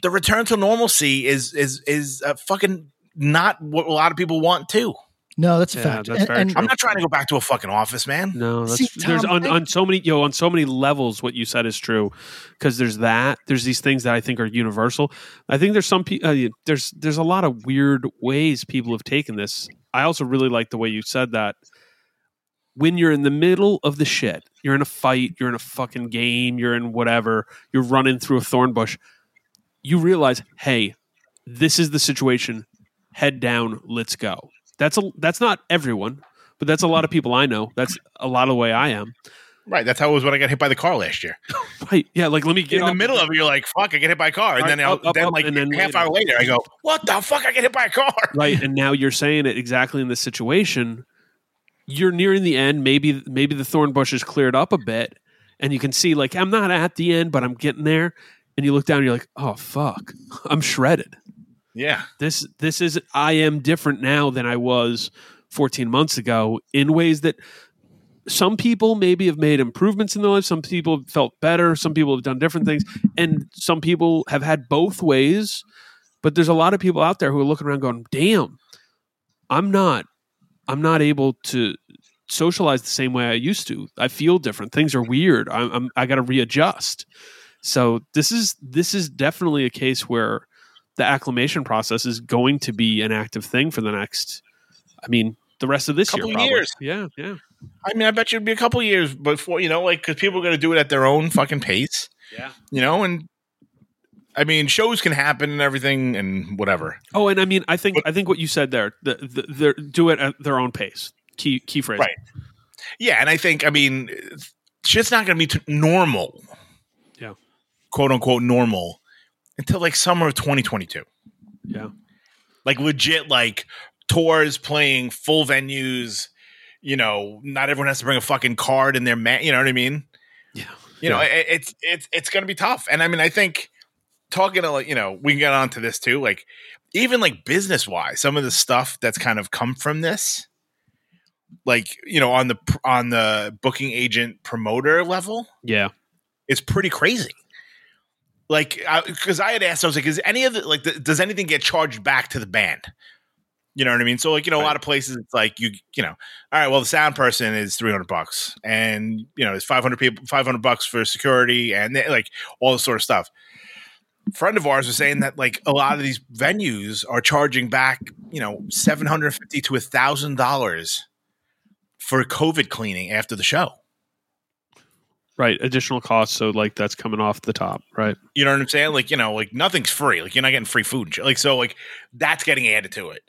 the return to normalcy is is is uh, fucking not what a lot of people want too. no, that's a Yeah, fact. that's And- very and- true. I'm not trying to go back to a fucking office, man. No, that's See, there's on, I- on so many yo on so many levels. What you said is true because there's that. There's these things that I think are universal. I think there's some people. Uh, there's there's a lot of weird ways people have taken this. I also really like the way you said that. When you're in the middle of the shit, you're in a fight, you're in a fucking game, you're in whatever, you're running through a thorn bush. You realize, hey, this is the situation. Head down, let's go. That's a that's not everyone, but that's a lot of people I know. That's a lot of the way I am. Right. That's how it was when I got hit by the car last year. Right. Yeah. Like, let me get in the middle of it, you're like, "Fuck!" I get hit by a car, and Right, then I'll, up, up, then up, like and then half later. hour later, I go, "What the fuck? I get hit by a car." Right. And now you're saying it exactly in this situation. You're nearing the end. Maybe, maybe the thorn bush is cleared up a bit and you can see, like, I'm not at the end, but I'm getting there. And you look down and you're like, oh, fuck, I'm shredded. Yeah. This, this is, I am different now than I was 14 months ago in ways that some people maybe have made improvements in their life. Some people have felt better. Some people have done different things. And some people have had both ways. But there's a lot of people out there who are looking around going, damn, I'm not, I'm not able to socialize the same way I used to. I feel different. Things are weird. I'm, I'm I got to readjust. So this is this is definitely a case where the acclimation process is going to be an active thing for the next. I mean, the rest of this Couple year, probably. years. Yeah, yeah, I mean, I bet you it'd be a couple years before you know, like, because people are going to do it at their own fucking pace. yeah. you know, and I mean, shows can happen and everything and whatever. Oh, and I mean, I think I think what you said there, the, the, they're, do it at their own pace. Key key phrase. Right. Yeah, and I think, I mean, shit's not going to be t- normal, Yeah. quote unquote normal, until like summer of 2022. Yeah. Like legit, like tours playing full venues. You know, not everyone has to bring a fucking card in their man. You know what I mean? Yeah. you know it, it's it's it's going to be tough and i mean i think talking to like you know we can get on to this too like even like business wise some of the stuff that's kind of come from this like you know on the on the booking agent promoter level Yeah. it's pretty crazy like because I, had asked i was like is any of the like the, does anything get charged back to the band you know what I mean? So like, you know, a lot of places it's like you, you know, all right, well, the sound person is 300 bucks and, you know, there's 500 people, 500 bucks for security and they- like all this sort of stuff. Friend of ours was saying that like a lot of these venues are charging back, you know, 750 to a thousand dollars for COVID cleaning after the show. Right. Additional costs. So like that's coming off the top. Right. You know what I'm saying? Like, you know, like nothing's free. Like you're not getting free food and shit. Like, so like that's getting added to it.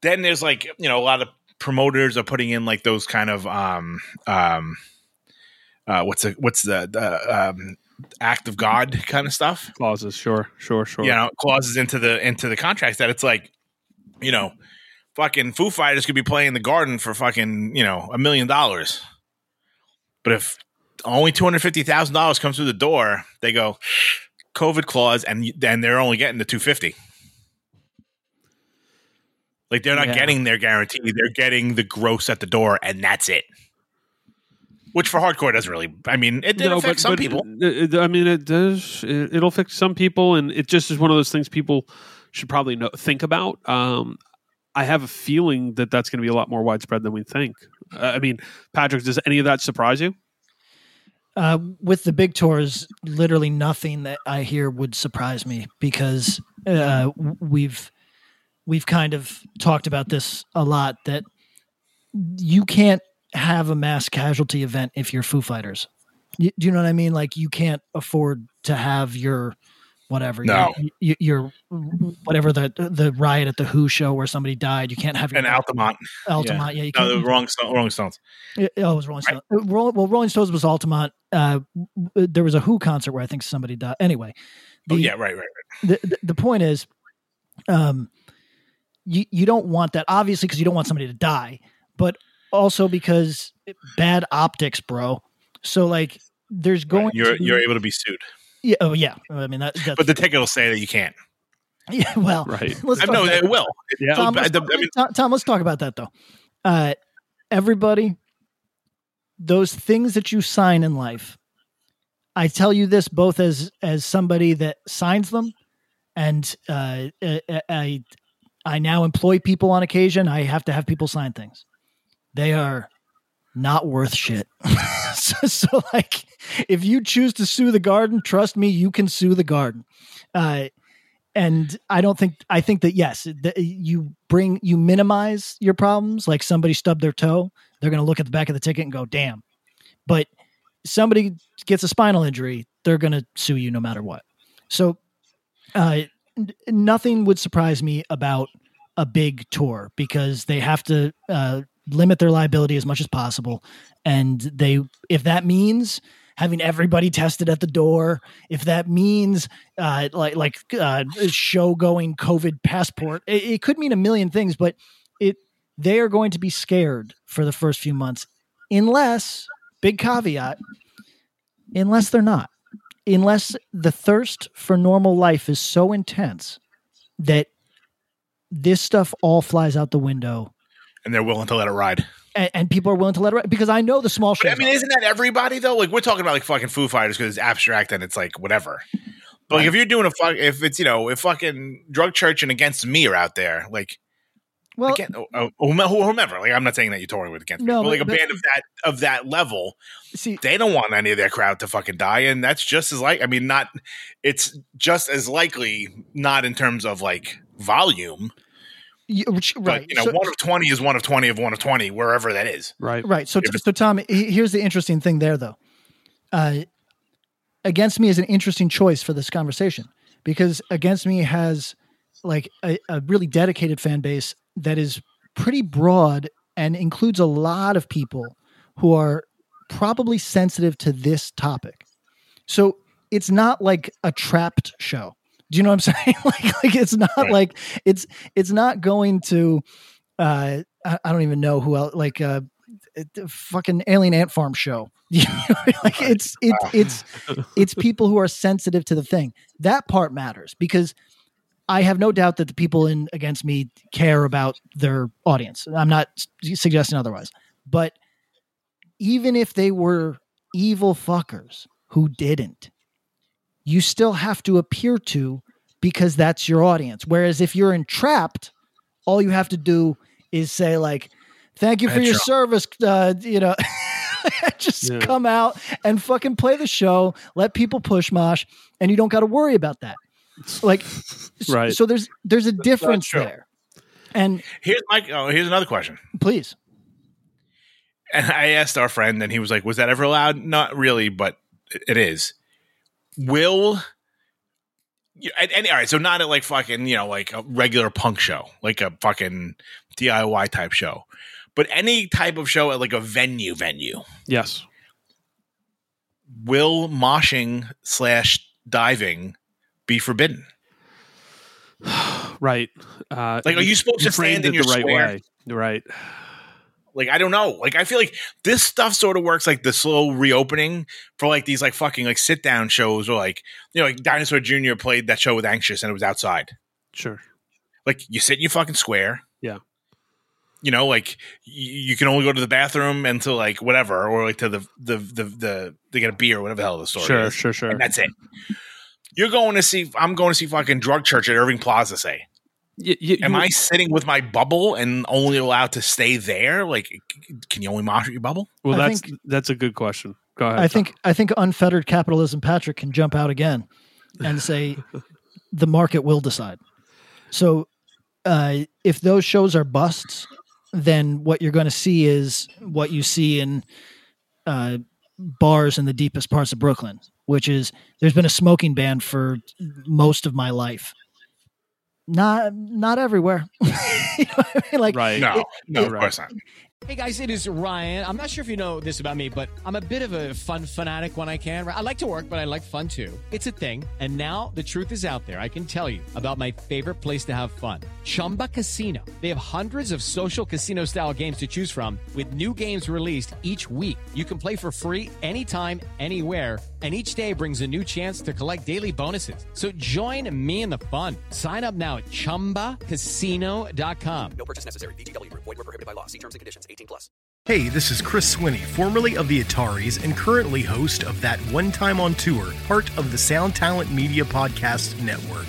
Then there's like, you know, a lot of promoters are putting in like those kind of um um uh what's the what's the, the um act of God kind of stuff. Clauses. Sure. Sure. Sure. You know, clauses into the into the contracts that it's like, you know, fucking Foo Fighters could be playing the garden for fucking, you know, a million dollars. But if only two hundred fifty thousand dollars comes through the door, they go COVID clause, and then they're only getting the two fifty. Like they're not Yeah. getting their guarantee; they're getting the gross at the door, and that's it. Which for hardcore doesn't really. I mean, it did affect some people. uh, I mean, it does. It, it'll affect some people, and it just is one of those things people should probably know, think about. Um, I have a feeling that that's going to be a lot more widespread than we think. Uh, I mean, Patrick, does any of that surprise you? Uh, with the big tours, literally nothing that I hear would surprise me because uh, we've we've kind of talked about this a lot that you can't have a mass casualty event if you're Foo Fighters. You, do you know what I mean? Like you can't afford to have your whatever. No. you, you, you're whatever the the riot at the Who show where somebody died. You can't have your And Altamont. Altamont. Yeah, you No, can't. the wrong Sto- Rolling Stones. Yeah, oh, it was Rolling Stones. Uh, Well, Rolling Stones was Altamont. Uh, there was a Who concert where I think somebody died. Anyway, Oh, yeah, right, right, right. the, the the point is, um, you you don't want that obviously because you don't want somebody to die, but also because bad optics, bro. So like, there's going Right. You're to be, you're able to be sued, yeah, oh yeah. I mean that, that's but the ticket will say that you can't. yeah. Well, Right. Let's I talk know about it will. Yeah. Tom, let's the- talk- I mean- Tom, Tom, let's talk about that though. Uh, everybody, those things that you sign in life, I tell you this both as as somebody that signs them, and uh, I, I I now employ people on occasion. I have to have people sign things. They are not worth shit. so, so, like, if you choose to sue the garden, trust me, you can sue the garden. Uh, and I don't think I think that yes, you bring you minimize your problems. Like somebody stubbed their toe, they're going to look at the back of the ticket and go, "Damn." But somebody gets a spinal injury, they're going to sue you no matter what. So, uh, nothing would surprise me about a big tour because they have to uh, limit their liability as much as possible, and they if that means having everybody tested at the door, if that means uh, like like uh, show going COVID passport, it, it could mean a million things, but it they are going to be scared for the first few months, unless big caveat, unless they're not, unless the thirst for normal life is so intense that this stuff all flies out the window. And they're willing to let it ride. And, and people are willing to let it ride because I know the small But. I mean, isn't that everybody though? Like we're talking about like fucking Foo Fighters because it's abstract and it's like whatever. But like if you're doing a fuck, if it's you know, if fucking drug church and against me are out there, like well, again, oh, oh, whomever, like I'm not saying that you're touring with against No, me, but like a but- band of that of that level, see, they don't want any of their crowd to fucking die, and that's just as like I mean, not it's just as likely, not in terms of like volume, you, which, but right? you know, So- one of twenty is one of twenty of one of twenty, wherever that is. Right. Right. So, If so Tom, here's the interesting thing there, though. Uh, Against Me is an interesting choice for this conversation because Against Me has like a, a really dedicated fan base that is pretty broad and includes a lot of people who are probably sensitive to this topic. So it's not like a Trapt show. Do you know what I'm saying? like, like it's not Right. like it's it's not going to. Uh, I, I don't even know who else. Like uh, fucking alien ant farm show. Like it's it's it's it's people who are sensitive to the thing. That part matters because I have no doubt that the people in against me care about their audience. I'm not suggesting otherwise. But even if they were evil fuckers who didn't, you still have to appear to because that's your audience. Whereas if you're entrapped, all you have to do is say like, "Thank you for your service," uh, you know. just Yeah. come out and fucking play the show, let people push mosh, and you don't got to worry about that. Like, Right. So there's there's a difference there. And Here's my oh, here's another question. please, And I asked our friend, and he was like, "Was that ever allowed?" Not really, but it- it is. Will you- and, and- all right, so not at like fucking you know like a regular punk show, like a fucking DIY type show, but any type of show at like a venue venue. Yes. Will moshing slash diving be forbidden? Right. Uh, Like, are you supposed to stand in your the right square? way? Right. Like I don't know. Like I feel like this stuff sort of works like the slow reopening for like these like fucking like sit down shows or like you know like Dinosaur Jr. played that show with Anxious and it was outside. Sure. Like you sit in your fucking square. Yeah. You know, like you, you can only go to the bathroom and to like whatever, or like to the the the the they get a beer, or whatever the hell the story Sure. is. Sure. Sure. And that's it. You're going to see. I'm going to see fucking drug church at Irving Plaza. Say, Y- y- am you- I sitting with my bubble and only allowed to stay there? Like, can you only mosh at your bubble? Well, I that's think- that's a good question. Go ahead. I think I think unfettered capitalism Patrick can jump out again and say the market will decide. So uh, if those shows are busts, then what you're going to see is what you see in uh, bars in the deepest parts of Brooklyn, which is there's been a smoking ban for most of my life. Not not everywhere. You know I mean? Like Right. No, no, of course not. Hey guys, it is Ryan. I'm not sure if you know this about me, but I'm a bit of a fun fanatic when I can. I like to work, but I like fun too. It's a thing. And now the truth is out there. I can tell you about my favorite place to have fun Chumba Casino. They have hundreds of social casino style games to choose from, with new games released each week. You can play for free anytime, anywhere. And each day brings a new chance to collect daily bonuses. So join me in the fun. Sign up now at chumbacasino.com. No purchase necessary. VGW Group. Void were prohibited by law. See terms and conditions. 18 plus. Hey, this is Chris Swinney, formerly of the Ataris and currently host of That One Time on Tour, part of the Sound Talent Media Podcast Network.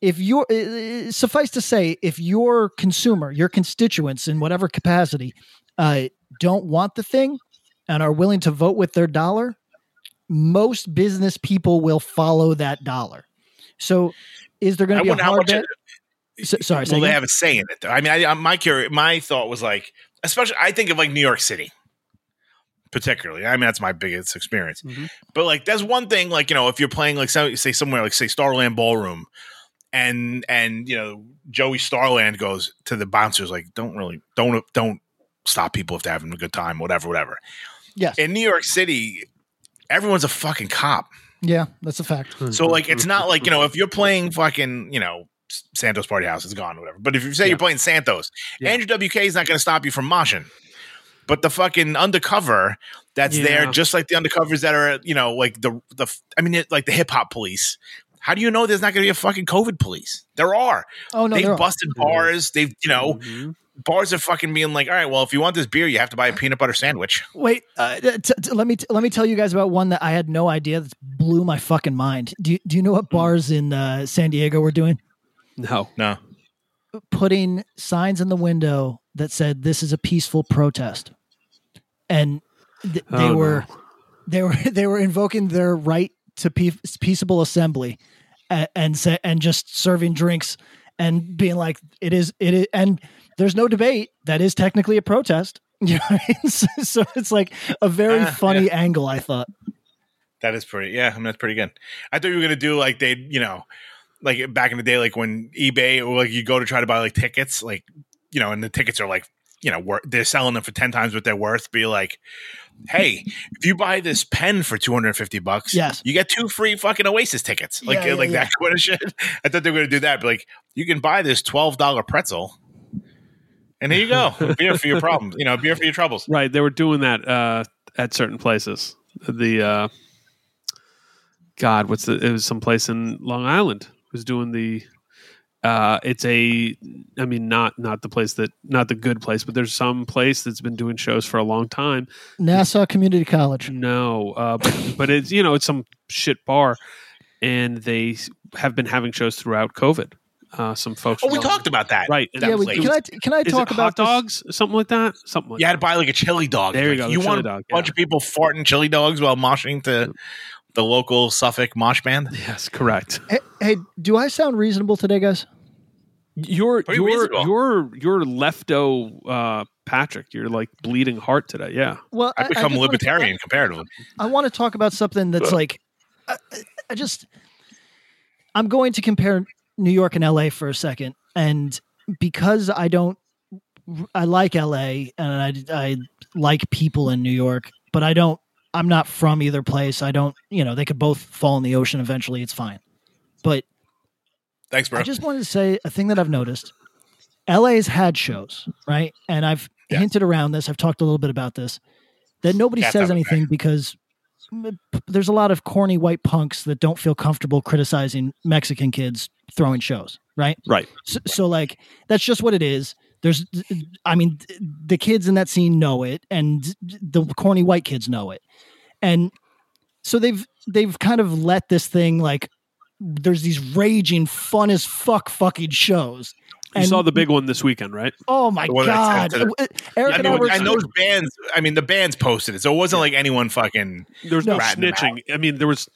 if you're uh, suffice to say if your consumer your constituents in whatever capacity uh, don't want the thing and are willing to vote with their dollar most business people will follow that dollar so is there going to be a hard bet S- sorry well, they again? have a say in it. Though. I mean, I, my my thought was like, especially I think of like New York City, particularly. I mean, that's my biggest experience. Mhm. But like, that's one thing, like you know, if you're playing like say somewhere like say Starland Ballroom, and and you know Joey Starland goes to the bouncers like, don't really don't don't stop people if they're having a good time, whatever, whatever. yes In New York City, everyone's a fucking cop. yeah that's a fact hmm. So like it's not like, you know, if you're playing fucking, you know, Santos Party House, it's gone, whatever. But if you say Yeah. you're playing Santos, Yeah. Andrew WK is not gonna stop you from moshing. But the fucking undercover that's there, just like the undercovers that are, you know, like the the I mean, it, like the hip hop police. How do you know there's not going to be a fucking COVID police? There are. oh no they've there are. busted bars. They've, you know, Mhm. bars are fucking being like, all right, well, if you want this beer, you have to buy a peanut butter sandwich. Wait, uh, t- t- let me t- let me tell you guys about one that I had no idea that blew my fucking mind. Do you, do you know what bars in uh, San Diego were doing? No. No. putting signs in the window that said this is a peaceful protest and th- they Oh, were no. they were they were invoking their right to pe- peaceable assembly and and, sa- and just serving drinks and being like it is it is and there's no debate that is technically a protest you know I mean? so, so it's like a very Ah, funny angle i thought That is pretty. Yeah, I mean that's pretty good. I thought you were gonna do like they, you know, like back in the day, like when eBay or like you go to try to buy like tickets, like you know, and the tickets are like, you know, they're selling them for ten times what they're worth. Be like, hey, if you buy this pen for two hundred and fifty bucks, Yes. you get two free fucking Oasis tickets, like Yeah, yeah, like yeah. that kind of shit. I thought they were gonna do that, but like you can buy this twelve dollar pretzel. And there you go, beer for your problems. You know, beer for your troubles. Right. They were doing that uh, at certain places. The uh, God, what's the? It was some place in Long Island was doing the. Uh, it's a, I mean, not not the place that, not the good place, but there's some place that's been doing shows for a long time. nassau community college No, uh, but but it's you know it's some shit bar, and they have been having shows throughout COVID. Uh, some folks. Oh, we talked about that. Right. That yeah was we, like- can i can i Is talk it about hot this? dogs? Something like that. Something like You had to buy like a chili dog. There you Like, go, You want dog, a bunch yeah. of people farting chili dogs while moshing to the local Suffolk mosh band. Yes, correct. hey, hey do i sound reasonable today guys You're Pretty you're reasonable. you're you're lefto uh, Patrick. You're like bleeding heart today. Yeah. well I've become just wanna- libertarian comparatively. I want to talk about something that's like, I, I just, I'm going to compare New York and LA for a second, and because I don't, I like LA and I I like people in New York, but I don't. I'm not from either place. I don't. You know, they could both fall in the ocean eventually. It's fine, but Thanks, bro. I just wanted to say a thing that I've noticed. LA's had shows, right? And I've hinted around this. I've talked a little bit about this. That nobody Cats says have it anything because there's a lot of corny white punks that don't feel comfortable criticizing Mexican kids throwing shows, right? Right. So, so like that's just what it is. There's, I mean, the kids in that scene know it, and the corny white kids know it, and so they've they've kind of let this thing like there's these raging fun as fuck fucking shows. You saw the big one this weekend, right? Oh my god! that's- Uh, Eric I and I mean, were and those bands. I mean, the bands posted it, so it wasn't like anyone fucking. There was no, ratting snitching. I mean, there was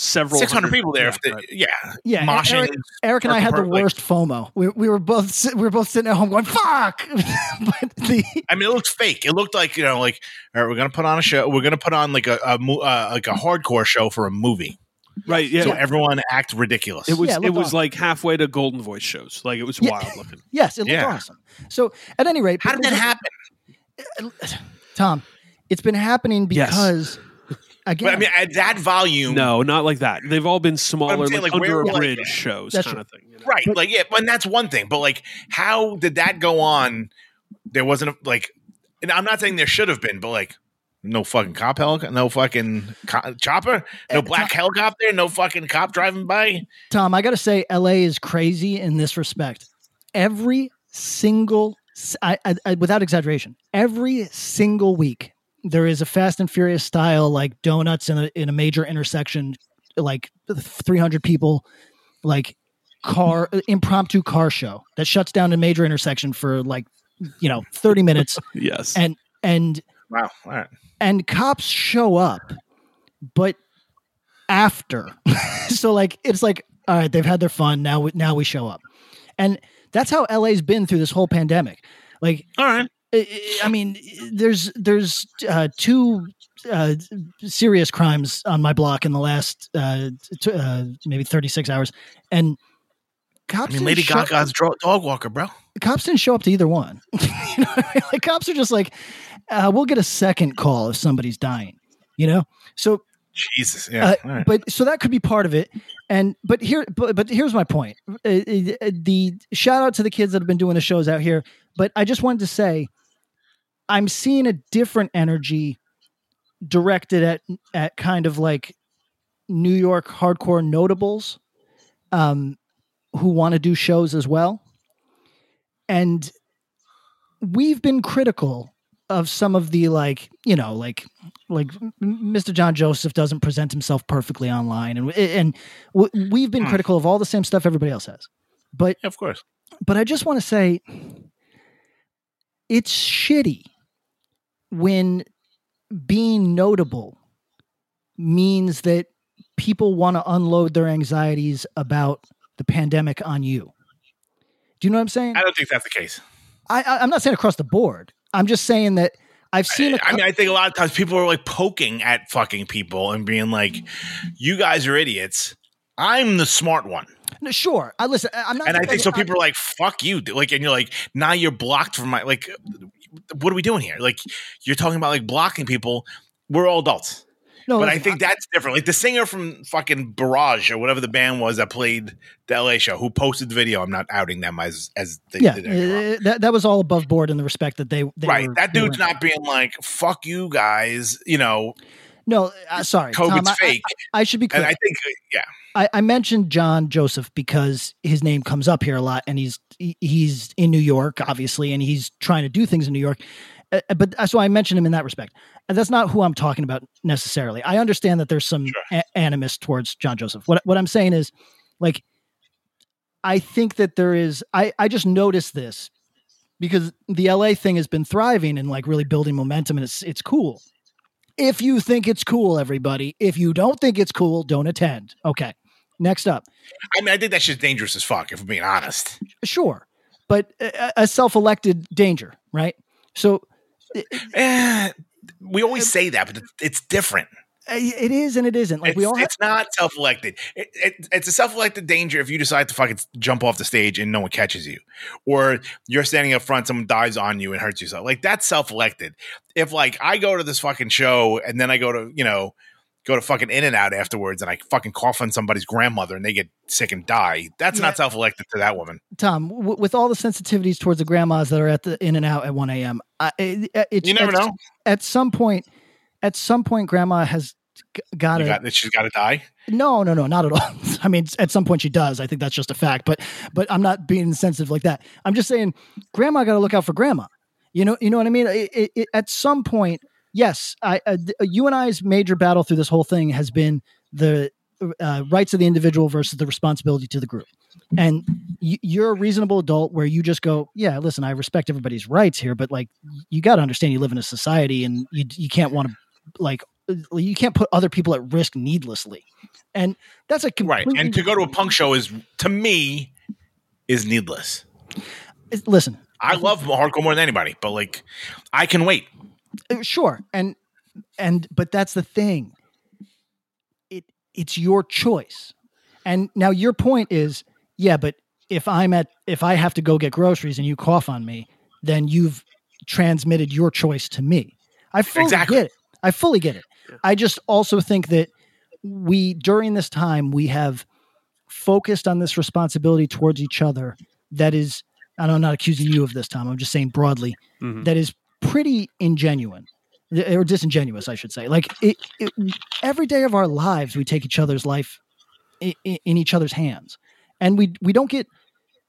several Six hundred hundred- people there. Yeah, if right. yeah, yeah. moshing. Eric, Eric and I had the like- worst FOMO. We, we were both we were both sitting at home going fuck. but the I mean, it looked fake. It looked like you know, like all right, we're gonna put on a show. We're gonna put on like a, a uh, like a hardcore show for a movie. Right. Yeah. So everyone act ridiculous. it was Yeah, it it was awesome. like halfway to Goldenvoice shows. Like it was Yeah. wild looking. yes, it looked Yeah. awesome. So at any rate, How did that happen? Tom? It's been happening Yes. Because again, But I mean, at that volume, No, not like that. They've all been smaller, saying, like, like, under were, a like- bridge shows That's kind of thing. you know? right? like, yeah, and that's one thing. But like, how did that go on? There wasn't a, like, and I'm not saying there should have been, but like, no fucking cop helicopter, no fucking co- chopper, no eh, black helicopter, no fucking cop driving by. Tom, I got to say, LA is crazy in this respect. Every single, s- I, I- I- without exaggeration, every single week there is a Fast and Furious style like donuts in a in a major intersection, like three hundred people, like car uh, impromptu car show that shuts down a major intersection for like you know thirty minutes, Yes. and and Wow, all right. and cops show up, but after. so like it's like all right, they've had their fun. Now we, now we show up, and that's how LA's been through this whole pandemic. Like All right. I- mean, there's there's uh, two uh, serious crimes on my block in the last uh, t- uh, maybe 36 hours, and cops. I mean, didn't Lady show- Gaga's dog walker, bro. cops didn't show up to either one. you know I mean? Like cops are just like, uh, we'll get a second call if somebody's dying. You know, so Jesus, yeah. uh, right. but so that could be part of it. And but here, but, but here's my point. The shout out to the kids that have been doing the shows out here. But I just wanted to say, I'm seeing a different energy directed at at kind of like New York hardcore notables, um, who want to do shows as well. And we've been critical of some of the like you know like like Mr. John Joseph doesn't present himself perfectly online, and and we've been Hmm. critical of all the same stuff everybody else has. But of course. but I just want to say it's shitty when being notable means that people want to unload their anxieties about the pandemic on you. Do you know what I'm saying? I don't think that's the case. I, I'm not saying across the board. I'm just saying that I've seen. I mean, I think a lot of times people are like poking at fucking people and being like, "You guys are idiots. I'm the smart one." No, sure. I listen. I- I'm not. And I think so. People are like, "Fuck you!" Like, and you're like, "Now you're blocked from my like." What are we doing here? Like, you're talking about like blocking people. We're all adults. no, but I think that's different. Like the singer from fucking Barrage or whatever the band was that played the LA show, who posted the video. I'm not outing them as as they yeah, did. uh, that that was all above board in the respect that they, they right. were- that dude's not being like, "Fuck you guys." You know, No, uh, sorry, COVID's Tom, I- fake. I, I should be clear. and I think, yeah, I, I mentioned John Joseph because his name comes up here a lot, and he's he's in New York, obviously, and he's trying to do things in New York. Uh, but so I mentioned him in that respect. And that's not who I'm talking about necessarily. I understand that there's some a- animus towards John Joseph. What what I'm saying is, like, I think that there is. I I just noticed this because the LA thing has been thriving and like really building momentum, and it's it's cool. If you think it's cool, everybody. If you don't think it's cool, don't attend. Okay. Next up. I mean, I think that shit's dangerous as fuck. If I'm being honest, Sure. But a, a self-elected danger, right? So eh, we always say that, but it's- different. uh, it is and it isn't. Like it's, we all have, it's not self-elected. It, it, it's a self-elected danger if you decide to fucking jump off the stage and no one catches you, or you're standing up front, someone dies on you and hurts yourself. Like that's self-elected. If like I go to this fucking show and then I go to you know go to fucking In-N-Out afterwards and I fucking cough on somebody's grandmother and they get sick and die. That's Yeah. not self elected to that woman. Tom, w- with all the sensitivities towards the grandmas that are at the In-N-Out at 1 a.m., it, it, You never at, know. At some point, at some point, grandma has got You to. got that she's got to die. No, no, no, not at all. I mean, at some point she does. I think that's just a fact. But, but I'm not being sensitive like that. I'm just saying, grandma got to look out for grandma. You know, you know what I mean. It, it, it- at some point, yes, I, uh, you and I's major battle through this whole thing has been the uh, rights of the individual versus the responsibility to the group. And y- you're a reasonable adult where you just go, yeah, listen, I respect everybody's rights here, but like, you got to understand you live in a society and you you can't want to like you can't put other people at risk needlessly. And that's a Right. And to go to a punk show is to me is needless. listen, I love hardcore more than anybody, but like I can wait. Uh, sure and and but that's the thing. It it's your choice. And now your point is yeah but if i'm at if i have to go get groceries and you cough on me then you've transmitted your choice to me. I fully Exactly. get it. I fully get it. I just also think that we during this time we have focused on this responsibility towards each other that is and i'm not accusing you of this tom i'm just saying broadly Mhm. that is pretty ingenuine or disingenuous i should say like it, it, every day of our lives we take each other's life in, in each other's hands and we we don't get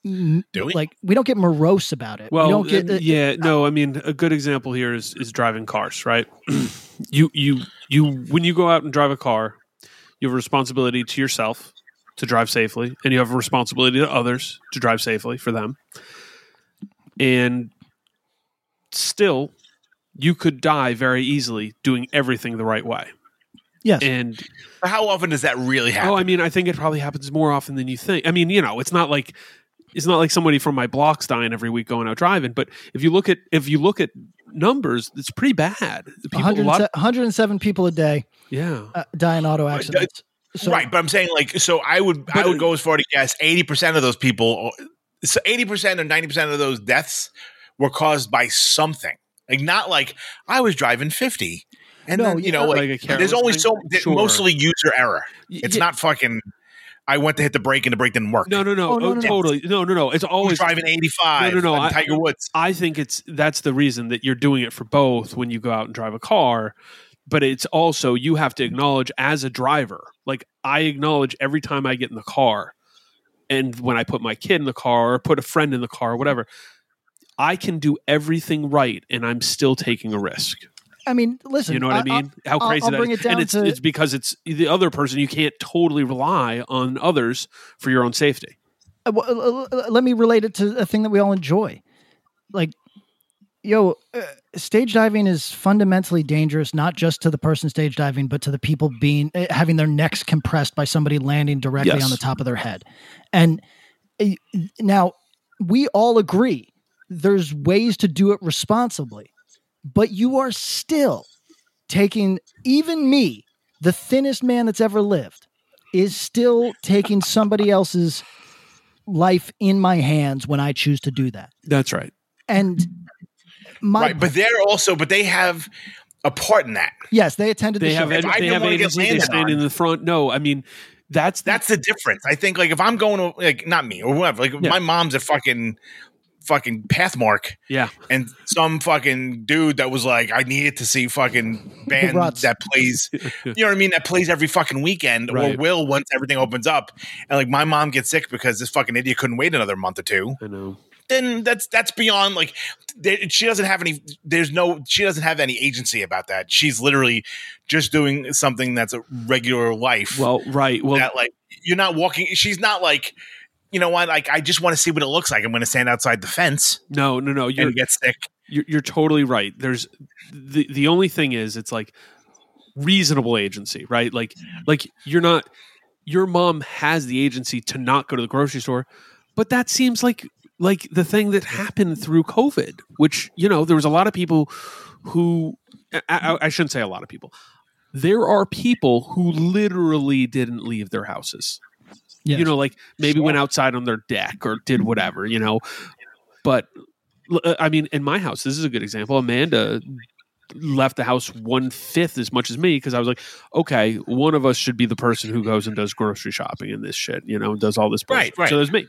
Do we? like we don't get morose about it Well, we don't get uh, yeah, no, I mean a good example here is is driving cars, right? you you you when you go out and drive a car, you have a responsibility to yourself to drive safely, and you have a responsibility to others to drive safely for them. And still, you could die very easily doing everything the right way. yes And How often does that really happen? Oh, I mean, I think it probably happens more often than you think. I mean, you know, it's not like it's not like somebody from my block's dying every week going out driving. But if you look at if you look at numbers, it's pretty bad. People, a 107, lot, 107 people a day yeah. uh, die in auto accidents so, right, but I'm saying like so I would I would go as far to guess 80% of those people so 80% or 90% of those deaths were caused by something. Like not like I was driving 50 and No, then you know Like like, a there's only so Sure. mostly user error. It's yeah. not fucking I went to hit the brake and the brake didn't work. No, no, no, Oh, no, oh, no, no. totally. No, no, no. It's Who's always driving 85 No, no, no, on I- Tiger Woods. I think it's that's the reason that you're doing it for both when you go out and drive a car. But it's also you have to acknowledge as a driver. Like I acknowledge every time I get in the car, and when I put my kid in the car or put a friend in the car, or whatever. I can do everything right, and I'm still taking a risk. i mean listen You know what I, mean? How crazy I'll that bring is. it and it's to- it's because it's the other person. You can't totally rely on others for your own safety. uh, well, let me relate it to a thing that we all enjoy. Like, yo, uh, stage diving is fundamentally dangerous, not just to the person stage diving, but to the people being uh, having their necks compressed by somebody landing directly Yes. on the top of their head. And uh, now we all agree there's ways to do it responsibly, but you are still taking even me, the thinnest man that's ever lived, is still taking somebody else's life in my hands when I choose to do that. That's right. And my right, but they're also but they have a part in that. yes, they attended They the have show. If I they didn't have agency. They stand on- in the front. No, I mean that's That's the difference. I think like if I'm going to like not me or whoever, like Yeah. my mom's a fucking fucking pathmark yeah. and some fucking dude that was like, I needed to see fucking band Ruts. that plays, you know what I mean? That plays every fucking weekend or will once everything opens up. And like my mom gets sick because this fucking idiot couldn't wait another month or two. I know. Then that's that's beyond like there, she doesn't have any. There's no she doesn't have any agency about that. She's literally just doing something that's a regular life. Well, right. Well, that like you're not walking. She's not like. You know what? Like, I just want to see what it looks like. I'm going to stand outside the fence no, no, no. You're get sick. you're, you're totally right. There's the the only thing is it's like reasonable agency, right? Like like you're not your mom has the agency to not go to the grocery store, but that seems like like the thing that happened through COVID, which you know there was a lot of people who I, I, I shouldn't say a lot of people. There are people who literally didn't leave their houses. Yes. You know, like maybe went outside on their deck or did whatever, you know. But uh, I mean, in my house, this is a good example. Amanda left the house one fifth as much as me because I was like, okay, one of us should be the person who goes and does grocery shopping and this shit, you know, does all this bullshit. Right, right. So there's me.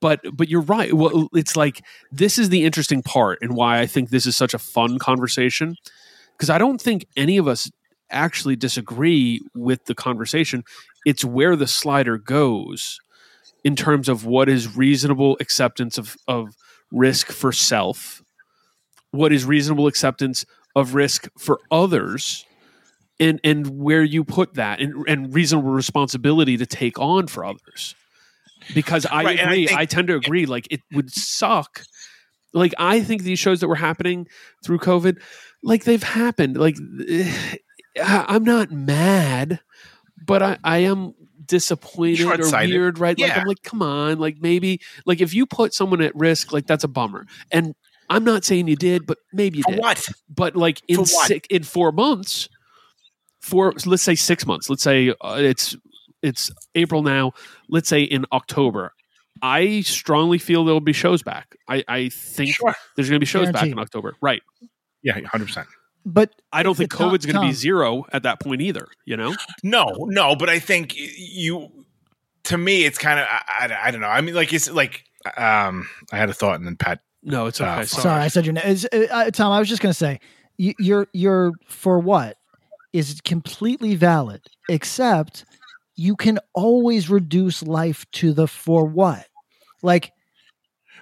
But but you're right. Well, it's like this is the interesting part and why I think this is such a fun conversation because I don't think any of us actually disagree with the conversation. It's where the slider goes in terms of what is reasonable acceptance of, of risk for self, what is reasonable acceptance of risk for others, and and where you put that and, and reasonable responsibility to take on for others. Because I Right, and I agree, I, tend to agree. Like it would suck. Like I think these shows that were happening through COVID, like they've happened. Like I'm not mad, but I, I am disappointed or weird, right? Like I'm like, come on, like maybe like if you put someone at risk, like that's a bummer. And I'm not saying you did, but maybe you For did. what? But like in For six, in four months, four let's say six months. Let's say uh, it's it's April now. Let's say in October. I strongly feel there will be shows back. I, I think Sure. there's going to be shows back in October. Right. Yeah, hundred percent. But I don't think Tom- COVID's going to be zero at that point either. You know. No, no, but I think you. To me, it's kind of I, I, I don't know. I mean, like it's like um, I had a thought and then Pat. No, it's okay. Uh, Sorry. sorry, I said your name. Is- uh, uh, Tom, I was just going to say, you, you're you're for what is completely valid, except you can always reduce life to the for what. Like,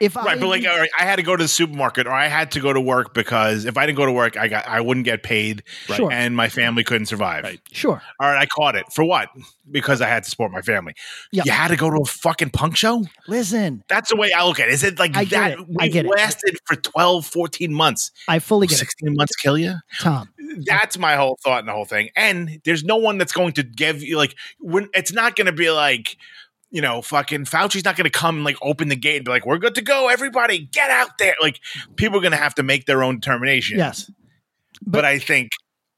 if I Right, but like, all right, I had to go to the supermarket, or I had to go to work because if I didn't go to work, I got I wouldn't get paid, Sure. and my family couldn't survive. Right. sure, All right, I caught it for what? Because I had to support my family. Yeah. You had to go to a fucking punk show. listen, That's the way I look at it. Is it like I get that? it. I We get it. lasted for 12, 14 months. I fully get it, 16 months kill you? Tom. That's my whole thought in the whole thing. And there's no one that's going to give you like when it's not going to be like you know, fucking Fauci's not going to come and like open the gate and be like, "We're good to go, everybody, get out there." Like people are going to have to make their own determination. Yes, but, I think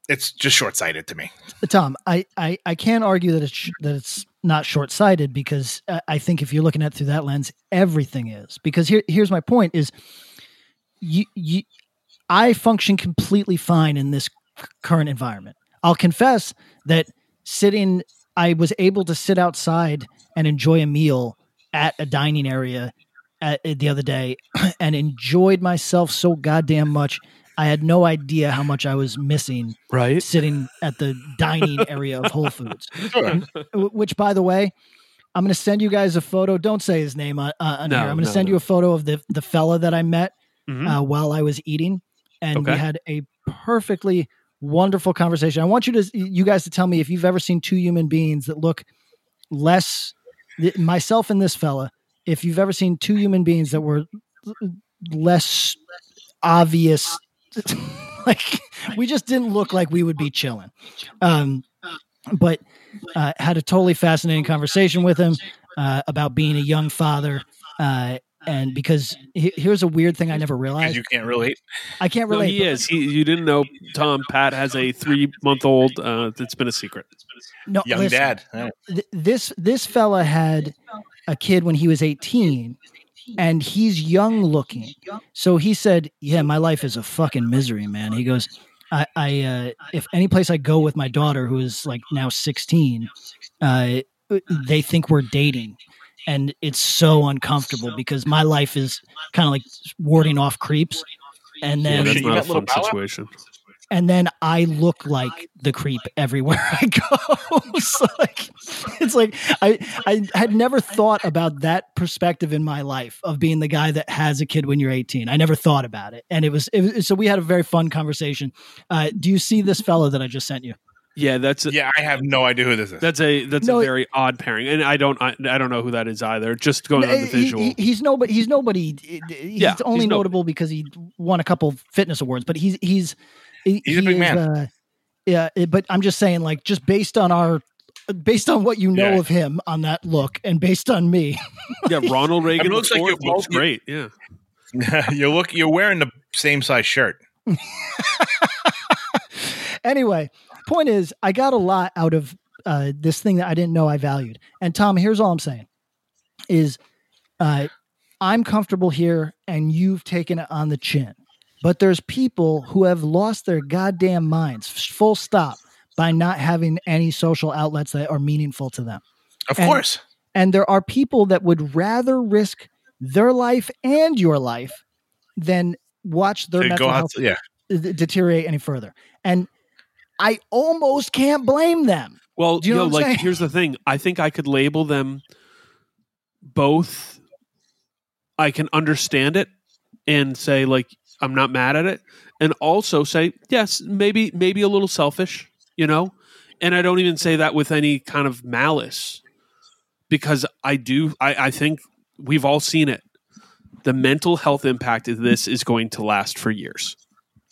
it's just short sighted to me. Tom, I, I, I can't argue that it's sh- that it's not short sighted because I, I think if you're looking at it through that lens, everything is. Because here here's my point: is you you I function completely fine in this c- current environment. I'll confess that sitting, I was able to sit outside and enjoy a meal at a dining area at, the other day, and enjoyed myself so goddamn much. I had no idea how much I was missing Right. sitting at the dining area of Whole Foods. Sure. Which, by the way, I'm going to send you guys a photo. Don't say his name on, uh, on No, here. I'm going to no, send no. you a photo of the the fella that I met Mhm. uh, while I was eating, and we had a perfectly wonderful conversation. I want you to you guys to tell me if you've ever seen two human beings that look less myself and this fella. If you've ever seen two human beings that were less obvious, like we just didn't look like we would be chilling. Um, but uh, had a totally fascinating conversation with him uh, about being a young father. Uh, and because he- here's a weird thing I never realized. you can't relate. I can't No, relate. he is. He, you didn't know Tom Pat has a three month old. Uh, that's been a secret. No, Young listen, dad. Yeah. th- this this fella had a kid when he was 18 and he's young looking so he said yeah my life is a fucking misery man he goes i i uh, if any place i go with my daughter who is like now 16 uh they think we're dating and it's so uncomfortable because my life is kind of like warding off creeps and Yeah, then that's you not a fun situation. and then I look like the creep everywhere I go. so like, it's like I I had never thought about that perspective in my life of being the guy that has a kid when you're 18. I never thought about it, and it was, it was so we had a very fun conversation. Uh, do you see this fellow that I just sent you? Yeah, that's a, Yeah, I have no idea who this is. that's a that's No, a it- very odd pairing, and I don't I, I don't know who that is either. Just going on the visual. he- he's nobody. He's nobody. He's Yeah, he's only nobody. notable because he won a couple fitness awards, but he's he's he- He's a he big is, man. Uh, yeah, but I'm just saying, like, just based on our, based on what you know Yeah. of him on that look, and based on me, yeah, Ronald Reagan I mean, looks the like fourth you're looks both- great. Yeah, you look. You're wearing the same size shirt. anyway, point is, I got a lot out of uh, this thing that I didn't know I valued. And Tom, here's all I'm saying: is uh, I'm comfortable here, and you've taken it on the chin. but there's people who have lost their goddamn minds, full stop, by not having any social outlets that are meaningful to them. Of And- course. And there are people that would rather risk their life and your life than watch their mental health yeah. deteriorate any further. And I almost can't blame them. Well, Do you know yo, like saying? here's the thing. I think I could label them both. I can understand it and say like I'm not mad at it, and also say yes, maybe maybe a little selfish, you know. And I don't even say that with any kind of malice, because I do. I, I think we've all seen it. The mental health impact of this is going to last for years.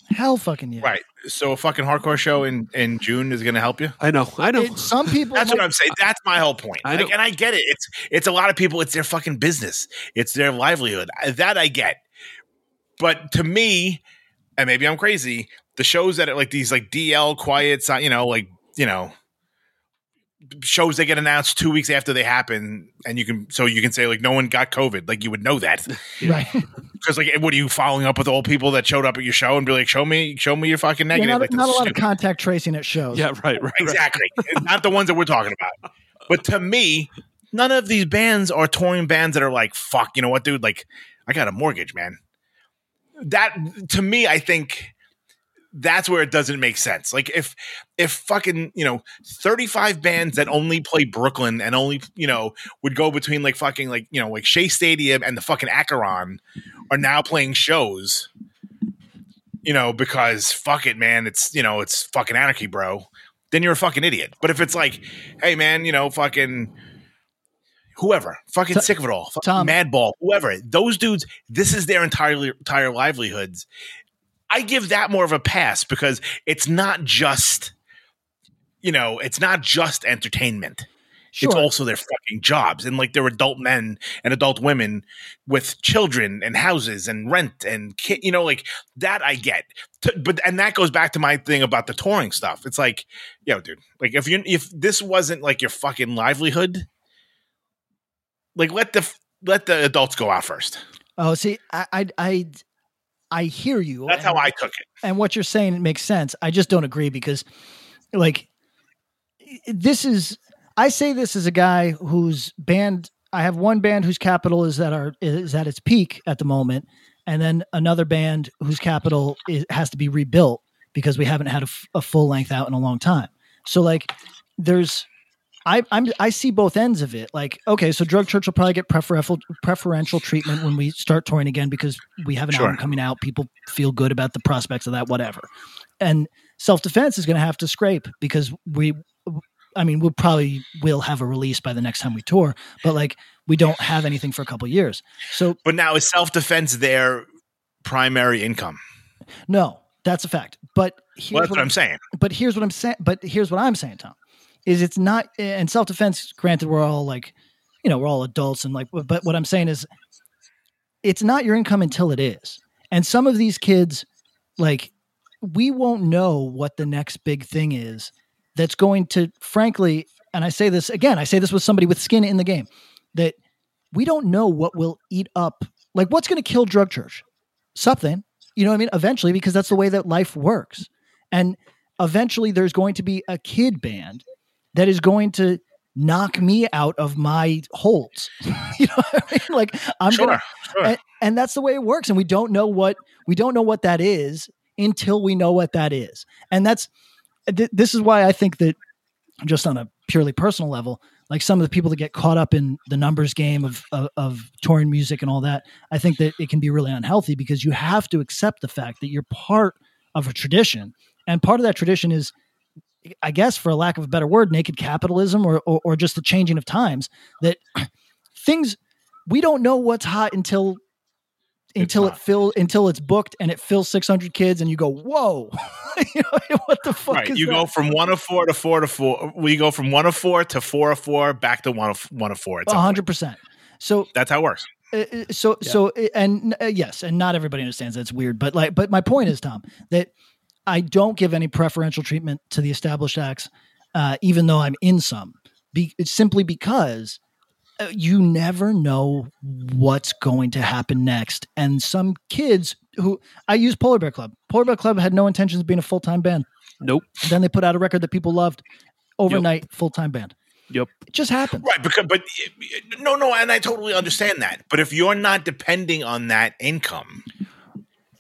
Hell fucking yeah. Right. So a fucking hardcore show in in June is going to help you. I know. I know. It- some people That's what I'm saying. That's my whole point. I Like, and I get it. It's it's a lot of people. It's their fucking business. It's their livelihood. That I get. But to me, and maybe I'm crazy. The shows that are like these, like DL quiet, si- you know, like you know, shows they get announced two weeks after they happen, and you can so you can say like no one got COVID, like you would know that right. because like what are you following up with all people that showed up at your show and be like, show me, show me your fucking Yeah, negative. not, like, not a that's lot of contact tracing at shows. yeah, right, right, right. exactly. Not the ones that we're talking about. But to me, none of these bands are touring bands that are like, fuck, you know what, dude? Like, I got a mortgage, man. That to me, I think that's where it doesn't make sense. Like if if fucking, you know, 35 bands that only play Brooklyn and only, you know, would go between like fucking like, you know, like Shea Stadium and the fucking Acheron are now playing shows, you know, because fuck it, man, it's you know, it's fucking anarchy, bro then you're a fucking idiot. But if it's like, hey man, you know, fucking whoever, fucking Tom- sick of it all, Tom- Madball, whoever, those dudes, this is their entirely entire livelihoods. I give that more of a pass because it's not just, you know, it's not just entertainment. Sure. It's also their fucking jobs. And like they're adult men and adult women with children and houses and rent and kid, you know, like that I get. T- But and that goes back to my thing about the touring stuff. It's like, yo, dude, like if you if this wasn't like your fucking livelihood, like let the let the adults go out first. Oh, see, I, I, I, I hear you. That's how I took it. and what you're saying it makes sense. I just don't agree because, like, this is. I say this as a guy whose band. I have one band whose capital is at our is at its peak at the moment, and then another band whose capital is, has to be rebuilt because we haven't had a, f- a full length out in a long time. So like, there's. I, I'm I see both ends of it. Like, okay, so Drug Church will probably get preferential preferential treatment when we start touring again because we have an Sure. album coming out. People feel good about the prospects of that, whatever. And self defense is going to have to scrape because we, I mean, we'll probably will have a release by the next time we tour, but like we don't have anything for a couple years. So But now is self defense their primary income? no, that's a fact. But here's Well, that's what what I'm saying. but here's what I'm saying. But here's what I'm saying, Tom, is it's not and self defense. Granted, we're all like, you know, we're all adults and like, but what I'm saying is, it's not your income until it is. And some of these kids, like, we won't know what the next big thing is that's going to, frankly, and I say this again, I say this with somebody with skin in the game, that we don't know what will eat up, like, what's going to kill Drug Church? Something, you know what I mean? Eventually, because that's the way that life works. And eventually, there's going to be a kid band that is going to knock me out of my holds. you know what I mean? Like, I'm Sure, gonna, sure. and, and that's the way it works. And we don't know what we don't know what that is until we know what that is. And that's th- this is why I think that just on a purely personal level, like some of the people that get caught up in the numbers game of, of of touring music and all that, I think that it can be really unhealthy because you have to accept the fact that you're part of a tradition, and part of that tradition is, I guess, for a lack of a better word, naked capitalism or or, or just the changing of times. That things we don't know what's hot until until it not. fill until it's booked and it fills 600 kids and you go whoa you know, what the fuck Right. You that? go from one of four to four to four. We go from one of four to four of four back to one of one of four. Point. 100% so That's how it works. uh, uh, so so uh, and uh, yes and not everybody understands that's weird but like but my point is tom that i don't give any preferential treatment to the established acts uh, even though i'm in some be, it's simply because uh, you never know what's going to happen next and some kids who I use Polar Bear Club. Polar Bear Club had no intentions of being a full time band. Nope. And Then they put out a record that people loved. Overnight full time band. Yep. It just happened. Right, because but no, no, and I totally understand that. But if you're not depending on that income,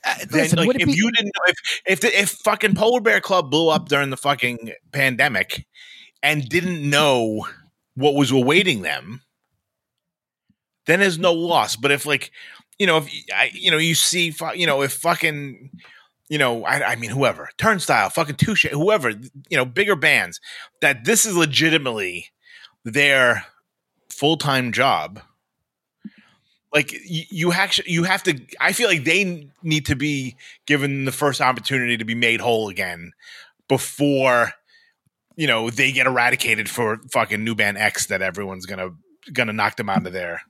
Uh, then listen, like if be- you didn't know if if the, if fucking Polar Bear Club blew up during the fucking pandemic and didn't know what was awaiting them, then there's no loss. But if like you know if I you know you see you know if fucking you know I, I mean whoever Turnstile fucking Touche whoever you know bigger bands that this is legitimately their full time job. Like you, you actually you have to. I feel like they need to be given the first opportunity to be made whole again before you know they get eradicated for fucking new band X that everyone's gonna gonna knock them out of there.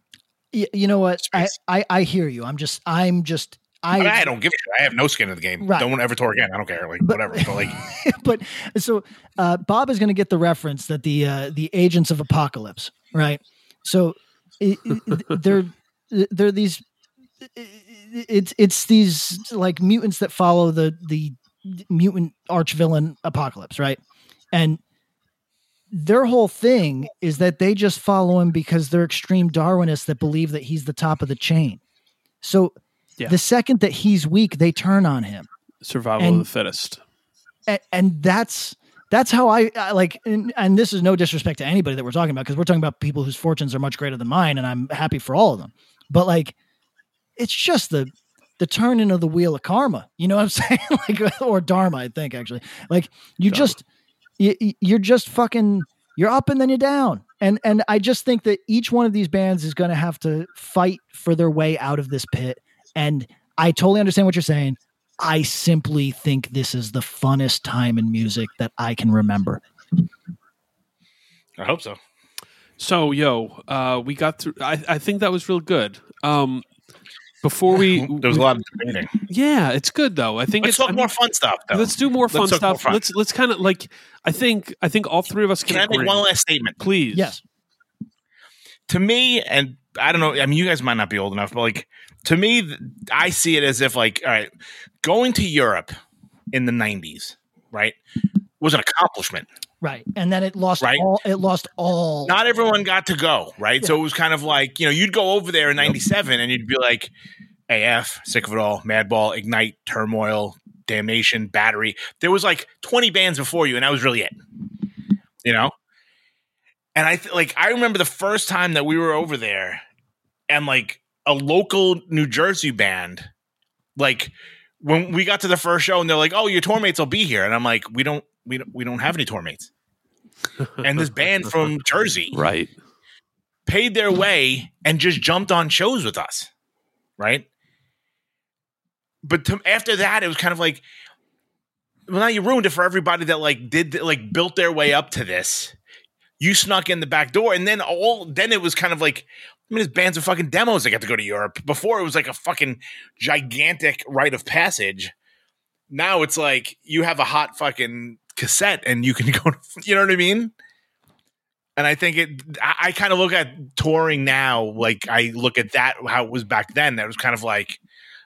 Y- You know what? I, I I hear you. I'm just I'm just I, I don't give a shit. I have no skin in the game. Right. Don't ever tour again. I don't care. Like But- whatever. But like but so uh, Bob is going to get the reference that the uh, the agents of apocalypse, right? So i i they're they're these it's it's these like mutants that follow the the mutant arch villain apocalypse, right? And their whole thing is that they just follow him because they're extreme Darwinists that believe that he's the top of the chain. So Yeah. the second that he's weak, they turn on him Survival And- of the fittest. and, and that's that's how I, I like and, and this is no disrespect to anybody that we're talking about because we're talking about people whose fortunes are much greater than mine and i'm happy for all of them but like it's just the the turning of the wheel of karma you know what i'm saying? Like or dharma i think actually. Like you just you, you're just fucking you're up and then you're down. And and i just think that each one of these bands is going to have to fight for their way out of this pit. And i totally understand what you're saying. I simply think this is the funnest time in music that I can remember. I hope so. So, yo, uh, we got through. I, I think that was real good. Um, before we, There was a lot of debating. yeah, it's good though. I think Let's it's talk more fun stuff though. Let's do more fun Let's talk more stuff. fun. Let's let's kind of like. I think I think all three of us can. Can I make one last statement? Please. Yes. to me, and I don't know, I mean, you guys might not be old enough, but like to me, I see it as if like, all right, going to Europe in the '90s, right, was an accomplishment. Right. And then it lost Right. all it lost all Not everyone got to go, right? So it was kind of like, you know, you'd go over there in '97 and you'd be like, AF, sick of it all, Madball, Ignite, Turmoil, Damnation, Battery. There was like 20 bands before you, and that was really it. You know? And I th- like I remember the first time that we were over there and like a local New Jersey band, like when we got to the first show and they're like, "Oh, your tour mates will be here," and I'm like, "We don't, we don't, we don't have any tour mates." and this band from Jersey Right. paid their way and just jumped on shows with us, right? But to, after that, it was kind of like, well, now you ruined it for everybody that like did like built their way up to this. You snuck in the back door, and then all then it was kind of like, I mean, there's bands of fucking demos that got to go to Europe. Before it was like a fucking gigantic rite of passage. Now it's like you have a hot fucking cassette and you can go. You know what I mean? And I think it, I, I kind of look at touring now, like I look at that, how it was back then. That was kind of like,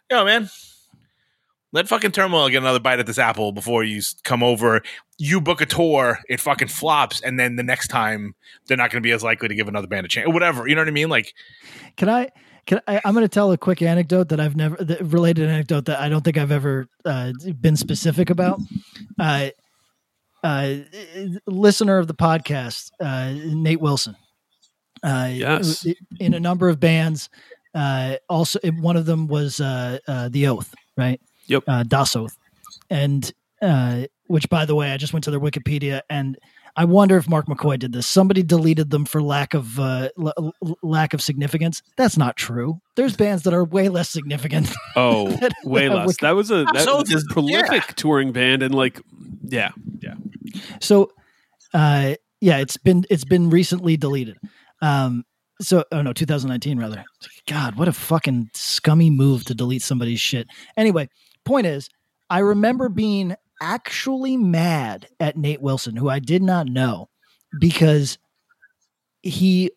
yo, man, let fucking Turmoil get another bite at this apple before you come over. You book a tour, it fucking flops. And then the next time, they're not going to be as likely to give another band a chance whatever. You know what I mean? Like, Can I? Can I? I'm going to tell a quick anecdote that I've never related anecdote that I don't think I've ever uh, been specific about. Uh, uh, listener of the podcast, uh, Nate Wilson. Uh, Yes. In a number of bands. Uh, also, one of them was uh, uh, the Oath, right? Yep. Uh, Das Oath, and uh, which, by the way, I just went to their Wikipedia and I wonder if Mark McCoy did this. Somebody deleted them for lack of uh, l- l- lack of significance. That's not true. There's bands that are way less significant. Oh, That- way that less. would- That was a that So was a prolific touring band, and like, yeah, yeah. so, uh, yeah, it's been it's been recently deleted. Um, so oh no, 2019 rather. God, what a fucking scummy move to delete somebody's shit. Anyway, point is, I remember being actually mad at Nate Wilson, who I did not know, because he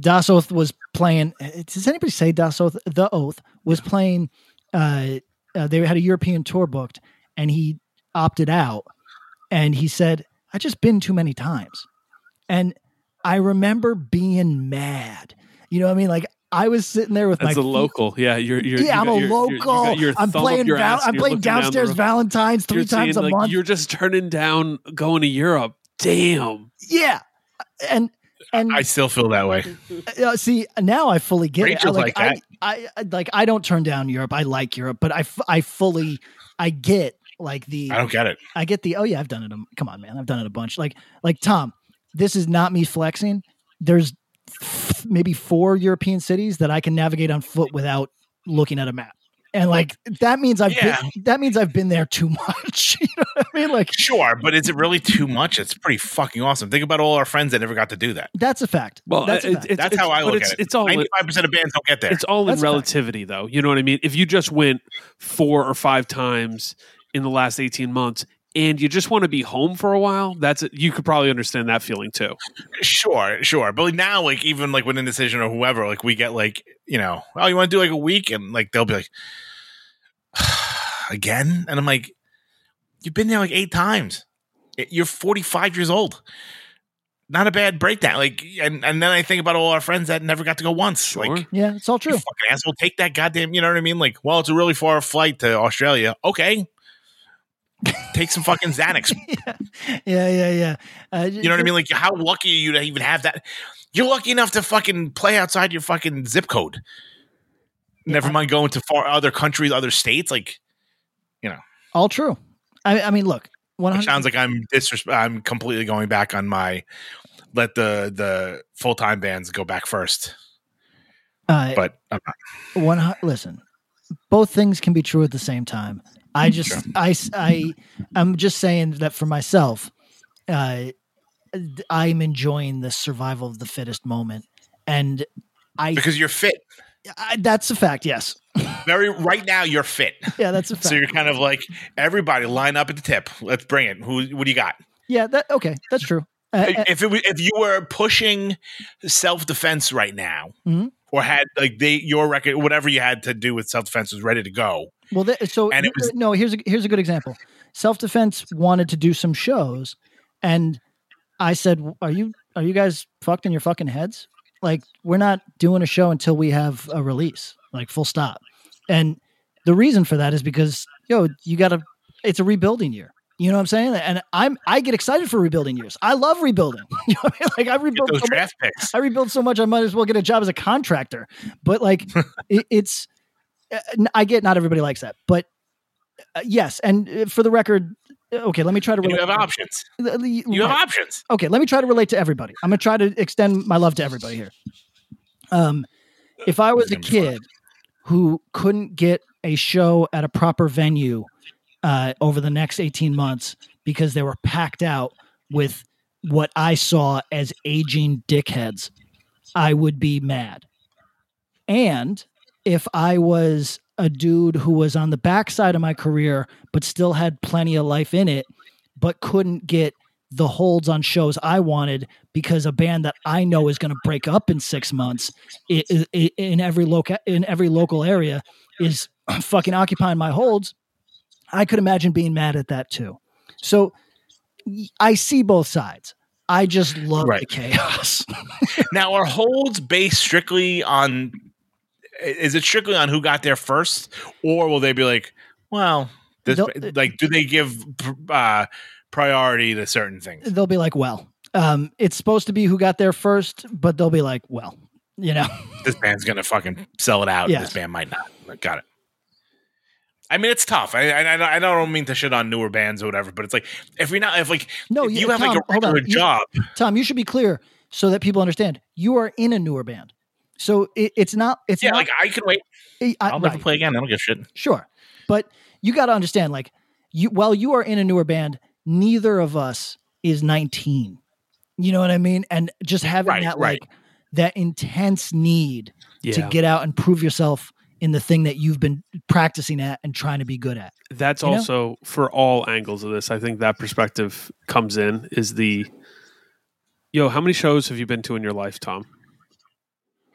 Das Oath was playing. Does anybody say Das Oath? The Oath was playing uh, uh, they had a European tour booked, and he opted out. And he said, "I just been too many times," and I remember being mad. You know, what I mean, like I was sitting there with As my a feet- local, yeah, you're, you're yeah, I'm you're- a you're- you're- local. I'm playing. Val- ass I'm you're playing looking down downstairs. Valentine's 3 You're times saying, a like, month. You're just turning down going to Europe. Damn. Yeah, and and I still feel that way. uh, see now I fully get Rachel's it. I, like I, that. I, I like I don't turn down Europe. I like Europe, but I, f- I fully I get like the I don't get it. I get the oh yeah I've done it. A, come on man, I've done it a bunch. Like like Tom, this is not me flexing. There's f- maybe four European cities that I can navigate on foot without looking at a map. And like that means I've Yeah. been, that means I've been there too much. you know what I mean? Like Sure, but is it really too much? It's pretty fucking awesome. Think about all our friends that never got to do that. that's a fact. Well, that's a it- fact. it's- That's how I look it's- at it. it's all- ninety-five percent of bands don't get there. It's all in That's a fact. relativity, though. You know what I mean? If you just went four or five times in the last 18 months and you just want to be home for a while, that's it. You could probably understand that feeling too. Sure, sure. But like now, like even like with Indecision or whoever, like we get like, you know, oh, you want to do like a week? And like they'll be like, again? And I'm like, you've been there like eight times. You're 45 years old. Not a bad breakdown. Like, and, and then I think about all our friends that never got to go once. Sure. Like, yeah, it's all you true. fucking asshole, take that goddamn, you know what I mean? Like, well, it's a really far flight to Australia. Okay. Take some fucking Xanax. Yeah, yeah, yeah. Uh, You know what I mean? Like, how lucky are you to even have that? You're lucky enough to fucking play outside your fucking zip code. Never mind going to far other countries, other states. Like, you know, All true. I, I mean, look, one it hundred. sounds like I'm I'm completely going back on my let the the full time bands go back first. Uh, But I'm not. one. Listen, both things can be true at the same time. I just, i i I'm just saying that for myself, uh, I'm enjoying the survival of the fittest moment, and I, because you're fit. I that's a fact. Yes, Very right now, you're fit. yeah, that's a fact. So you're kind of like everybody line up at the tip. Let's bring it. Who? What do you got? yeah, that okay. That's true. Uh, uh, if it was, if you were pushing self defense right now, Mhm. Or had like they your record, whatever you had to do with self defense was ready to go. Well, th- so And it was- no. Here's a, here's a good example. Self defense wanted to do some shows, and I said, "Are you are you guys fucked in your fucking heads? Like, we're not doing a show until we have a release. Like, full stop." And the reason for that is because yo, you got to. It's a rebuilding year. You know what I'm saying? And I'm I get excited for rebuilding years. I love rebuilding. You know I mean? Like I rebuild those so much- picks. I rebuild so much, I might as well get a job as a contractor. But like, it, it's, uh, I get not everybody likes that, but uh, yes. And uh, for the record, uh, okay, let me try to. You relate- have options. You You have options. Okay, let me try to relate to everybody. I'm gonna try to extend my love to everybody here. Um, if I was a It's gonna be fun. kid who couldn't get a show at a proper venue uh, over the next 18 months because they were packed out with what I saw as aging dickheads, I would be mad. And if I was a dude who was on the backside of my career but still had plenty of life in it, but couldn't get the holds on shows I wanted because a band that I know is going to break up in six months in every local in every local area is fucking occupying my holds. I could imagine being mad at that too. So I see both sides. I just love the chaos. Now, are holds based strictly on? Is it strictly on who got there first, or will they be like, well, this like, do they give uh, priority to certain things? they'll be like, well, um, it's supposed to be who got there first, but they'll be like, well, you know, This band's gonna fucking sell it out. Yes. This band might not. Got it. I mean, it's tough. I, I I don't mean to shit on newer bands or whatever, but it's like if you're not if like No, if you- you have like a hold on. regular You- job, Tom, you should be clear so that people understand you are in a newer band. So it, it's not, it's yeah, not, like I can wait. I, I'll never play again. I don't give a shit. Sure. But you got to understand, like, you while you are in a newer band, neither of us is 19. You know what I mean? And just having Right, that right. like that intense need to get out and prove yourself in the thing that you've been practicing at and trying to be good at. That's You know? also for all angles of this. I think that perspective comes in is the yo. How many shows have you been to in your life, Tom?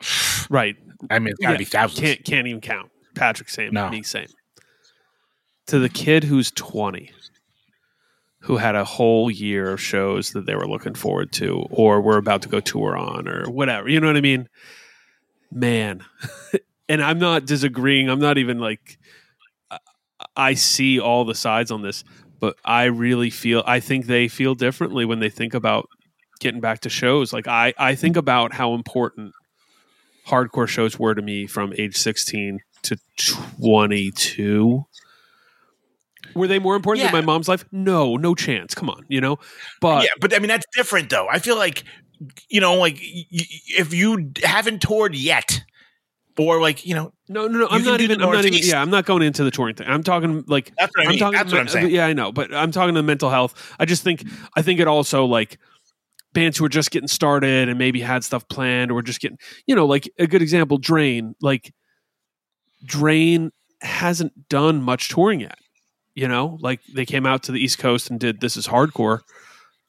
Right, I mean, it's got to Yeah, be thousands. can't can't even count. Patrick, same. No. Me, same. To the kid who's 20, who had a whole year of shows that they were looking forward to, or were about to go tour on, or whatever. You know what I mean? Man. and I'm not disagreeing. I'm not even like, I- see all the sides on this, but I really feel, I think they feel differently when they think about getting back to shows. Like, I, I think about how important hardcore shows were to me from age 16 to 22 were they more important Yeah. than my mom's life no no chance come on you know but yeah, but I mean that's different though. I feel like you know, like if you haven't toured yet, or like you know, no no no i'm not even i'm not even yeah i'm not going into the touring thing. I'm talking like That's what I I'm mean. talking That's what I'm saying. yeah i know but i'm talking to mental health. I just think i think it also like bands who are just getting started and maybe had stuff planned or just getting you know like a good example drain. Like drain hasn't done much touring yet you know? Like they came out to the east coast and did this is hardcore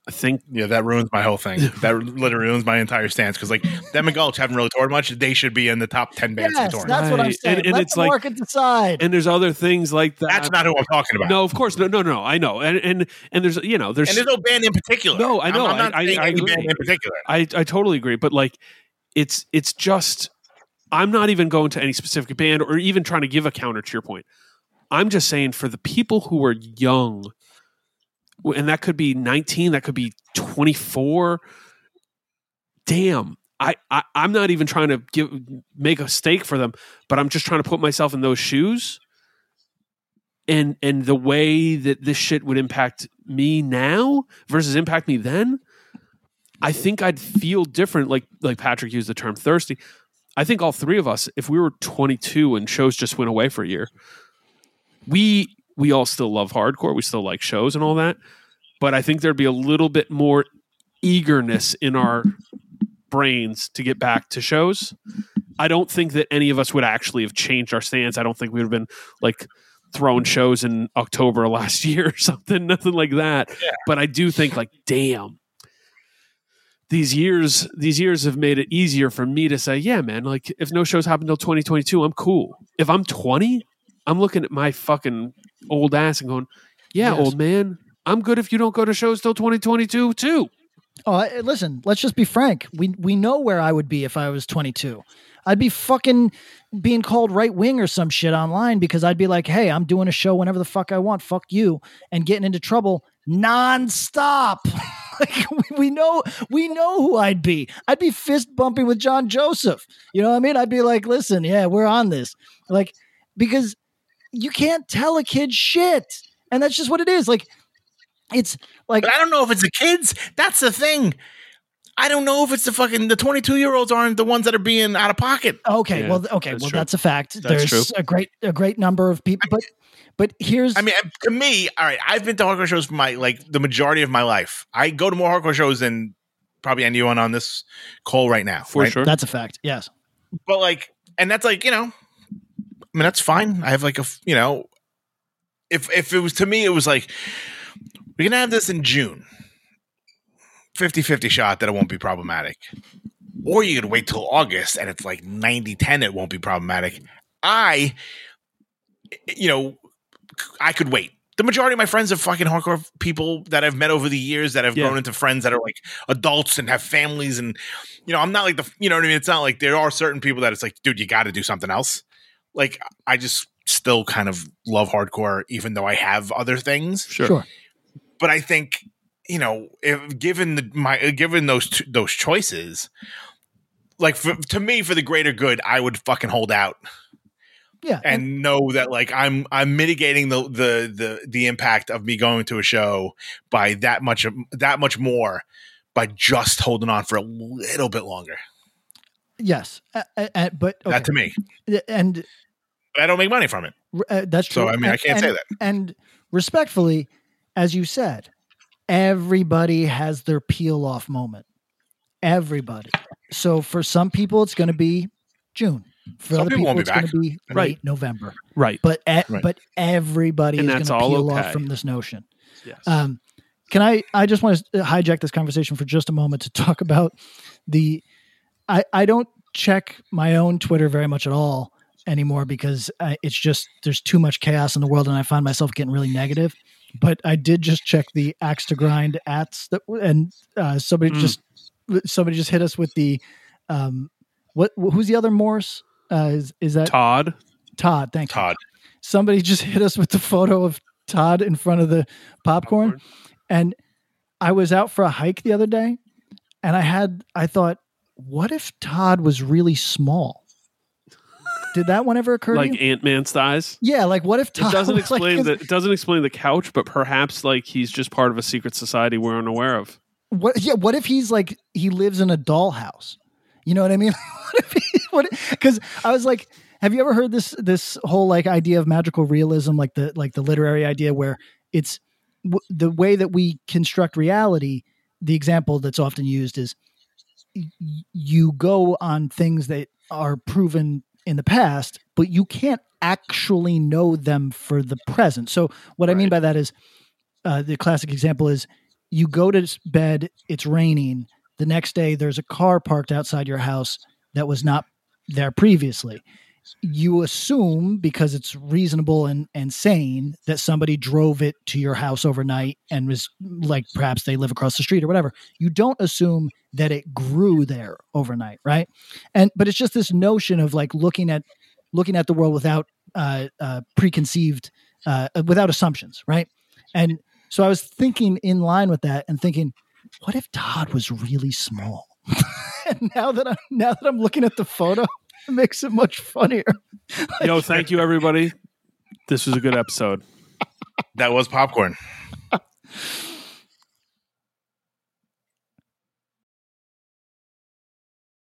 i think yeah, that ruins my whole thing. that literally ruins my entire stance because like them and Gulch haven't really toured much. They should be in the top ten bands Yes, for touring. that's what I'm saying. And- and Let it's the like- market decide. and there's other things like that That's not who I'm talking about. no of course no no no i know and and and there's you know there's and there's no band in particular. No, I know. I'm, I'm not I- I- saying I agree. band in particular. I, I totally agree, but like it's it's just I'm not even going to any specific band or even trying to give a counter to your point. I'm just saying for the people who are young, w- and that could be 19, that could be 24. Damn, I, I I'm not even trying to give make a stake for them, but I'm just trying to put myself in those shoes. And and the way that this shit would impact me now versus impact me then, I think I'd feel different. Like like Patrick used the term thirsty. I think all three of us, if we were 22 and shows just went away for a year, we we all still love hardcore. We still like shows and all that. But I think there'd be a little bit more eagerness in our brains to get back to shows. I don't think that any of us would actually have changed our stance. I don't think we would have been like throwing shows in October of last year or something, nothing like that. But I do think like, damn, these years, these years have made it easier for me to say, yeah, man, like if no shows happen till 2022, I'm cool. If I'm 20, I'm looking at my fucking old ass and going, yeah, Yes. old man, I'm good if you don't go to shows till 2022 too. Oh, listen, let's just be frank. We we know where I would be if I was 22. I'd be fucking being called right wing or some shit online because I'd be like, "Hey, I'm doing a show whenever the fuck I want. Fuck you," and getting into trouble nonstop. like we- we know we know who I'd be. I'd be fist bumping with John Joseph. You know what I mean? I'd be like, "Listen, yeah, we're on this." Like because you can't tell a kid shit. And that's just what it is. Like it's like But I don't know if it's the kids. That's the thing. I don't know if it's the fucking the 22 year olds aren't the ones that are being out of pocket. Okay, Yeah, well, okay, that's well, true. that's a fact. That's There's true. a great, a great number of people, but, but here's, I mean, to me, all right, I've been to hardcore shows for my like the majority of my life. I go to more hardcore shows than probably anyone on this call right now. For right? sure. that's a fact. Yes, But like, and that's like, you know, I mean, that's fine. I have like a, you know, if if it was to me, it was like we're gonna have this in June, 50-50 shot that it won't be problematic, or you could wait till August and it's like 90-10, it won't be problematic. I, you know, I could wait. The majority of my friends are fucking hardcore people that I've met over the years that have Yeah. grown into friends that are like adults and have families and you know, I'm not like the you know what I mean? It's not like there are certain people that it's like, dude, you gotta do something else. Like I just still kind of love hardcore even though I have other things. Sure. sure. But I think, you know, if given the my given those t- those choices, like for, to me for the greater good, I would fucking hold out Yeah, and, and know that like I'm I'm mitigating the the the the impact of me going to a show by that much that much more by just holding on for a little bit longer. yes, uh, uh, but okay. That to me, and But I don't make money from it. uh, that's true. So I mean, I can't say that. And respectfully, as you said, everybody has their peel off moment. Everybody. So for some people, it's going to be June. For Some other people people, it's going to be Right. late November. Right. But e- Right. but everybody And is going to peel okay. off from this notion. Yes. Um, can I? I just want to hijack this conversation for just a moment to talk about the. I I don't check my own Twitter very much at all, anymore because I, it's just there's too much chaos in the world, and I find myself getting really negative. But I did just check the axe to grind ats that, and uh, somebody Mm. just somebody just hit us with the um, what who's the other Morse? Uh, is is that Todd. Todd? Thank you. Todd. Somebody just hit us with the photo of Todd in front of the popcorn. And I was out for a hike the other day and I had, I thought, what if Todd was really small? Did that one ever occur Like? Ant Man's thighs. Yeah, like what if Todd It doesn't was like explain the it doesn't explain the couch, but perhaps like he's just part of a secret society we're unaware of. what yeah, what if he's like he lives in a dollhouse? You know what I mean? what if he what because I was like, have you ever heard this this whole like idea of magical realism, like the like the literary idea where it's w- the way that we construct reality. The example that's often used is you go on things that are proven in the past, but you can't actually know them for the present. So what I mean by that is uh, the classic example is you go to bed, it's raining. The next day, there's a car parked outside your house that was not there previously. You assume because it's reasonable and, and sane that somebody drove it to your house overnight and was like perhaps they live across the street or whatever. You don't assume that it grew there overnight, right? And but it's just this notion of like looking at looking at the world without uh, uh, preconceived, uh, without assumptions, right? And so I was thinking in line with that and thinking, what if Todd was really small? and now that I'm now that I'm looking at the photo, it makes it much funnier. Yo, thank you everybody. This was a good episode. That was popcorn.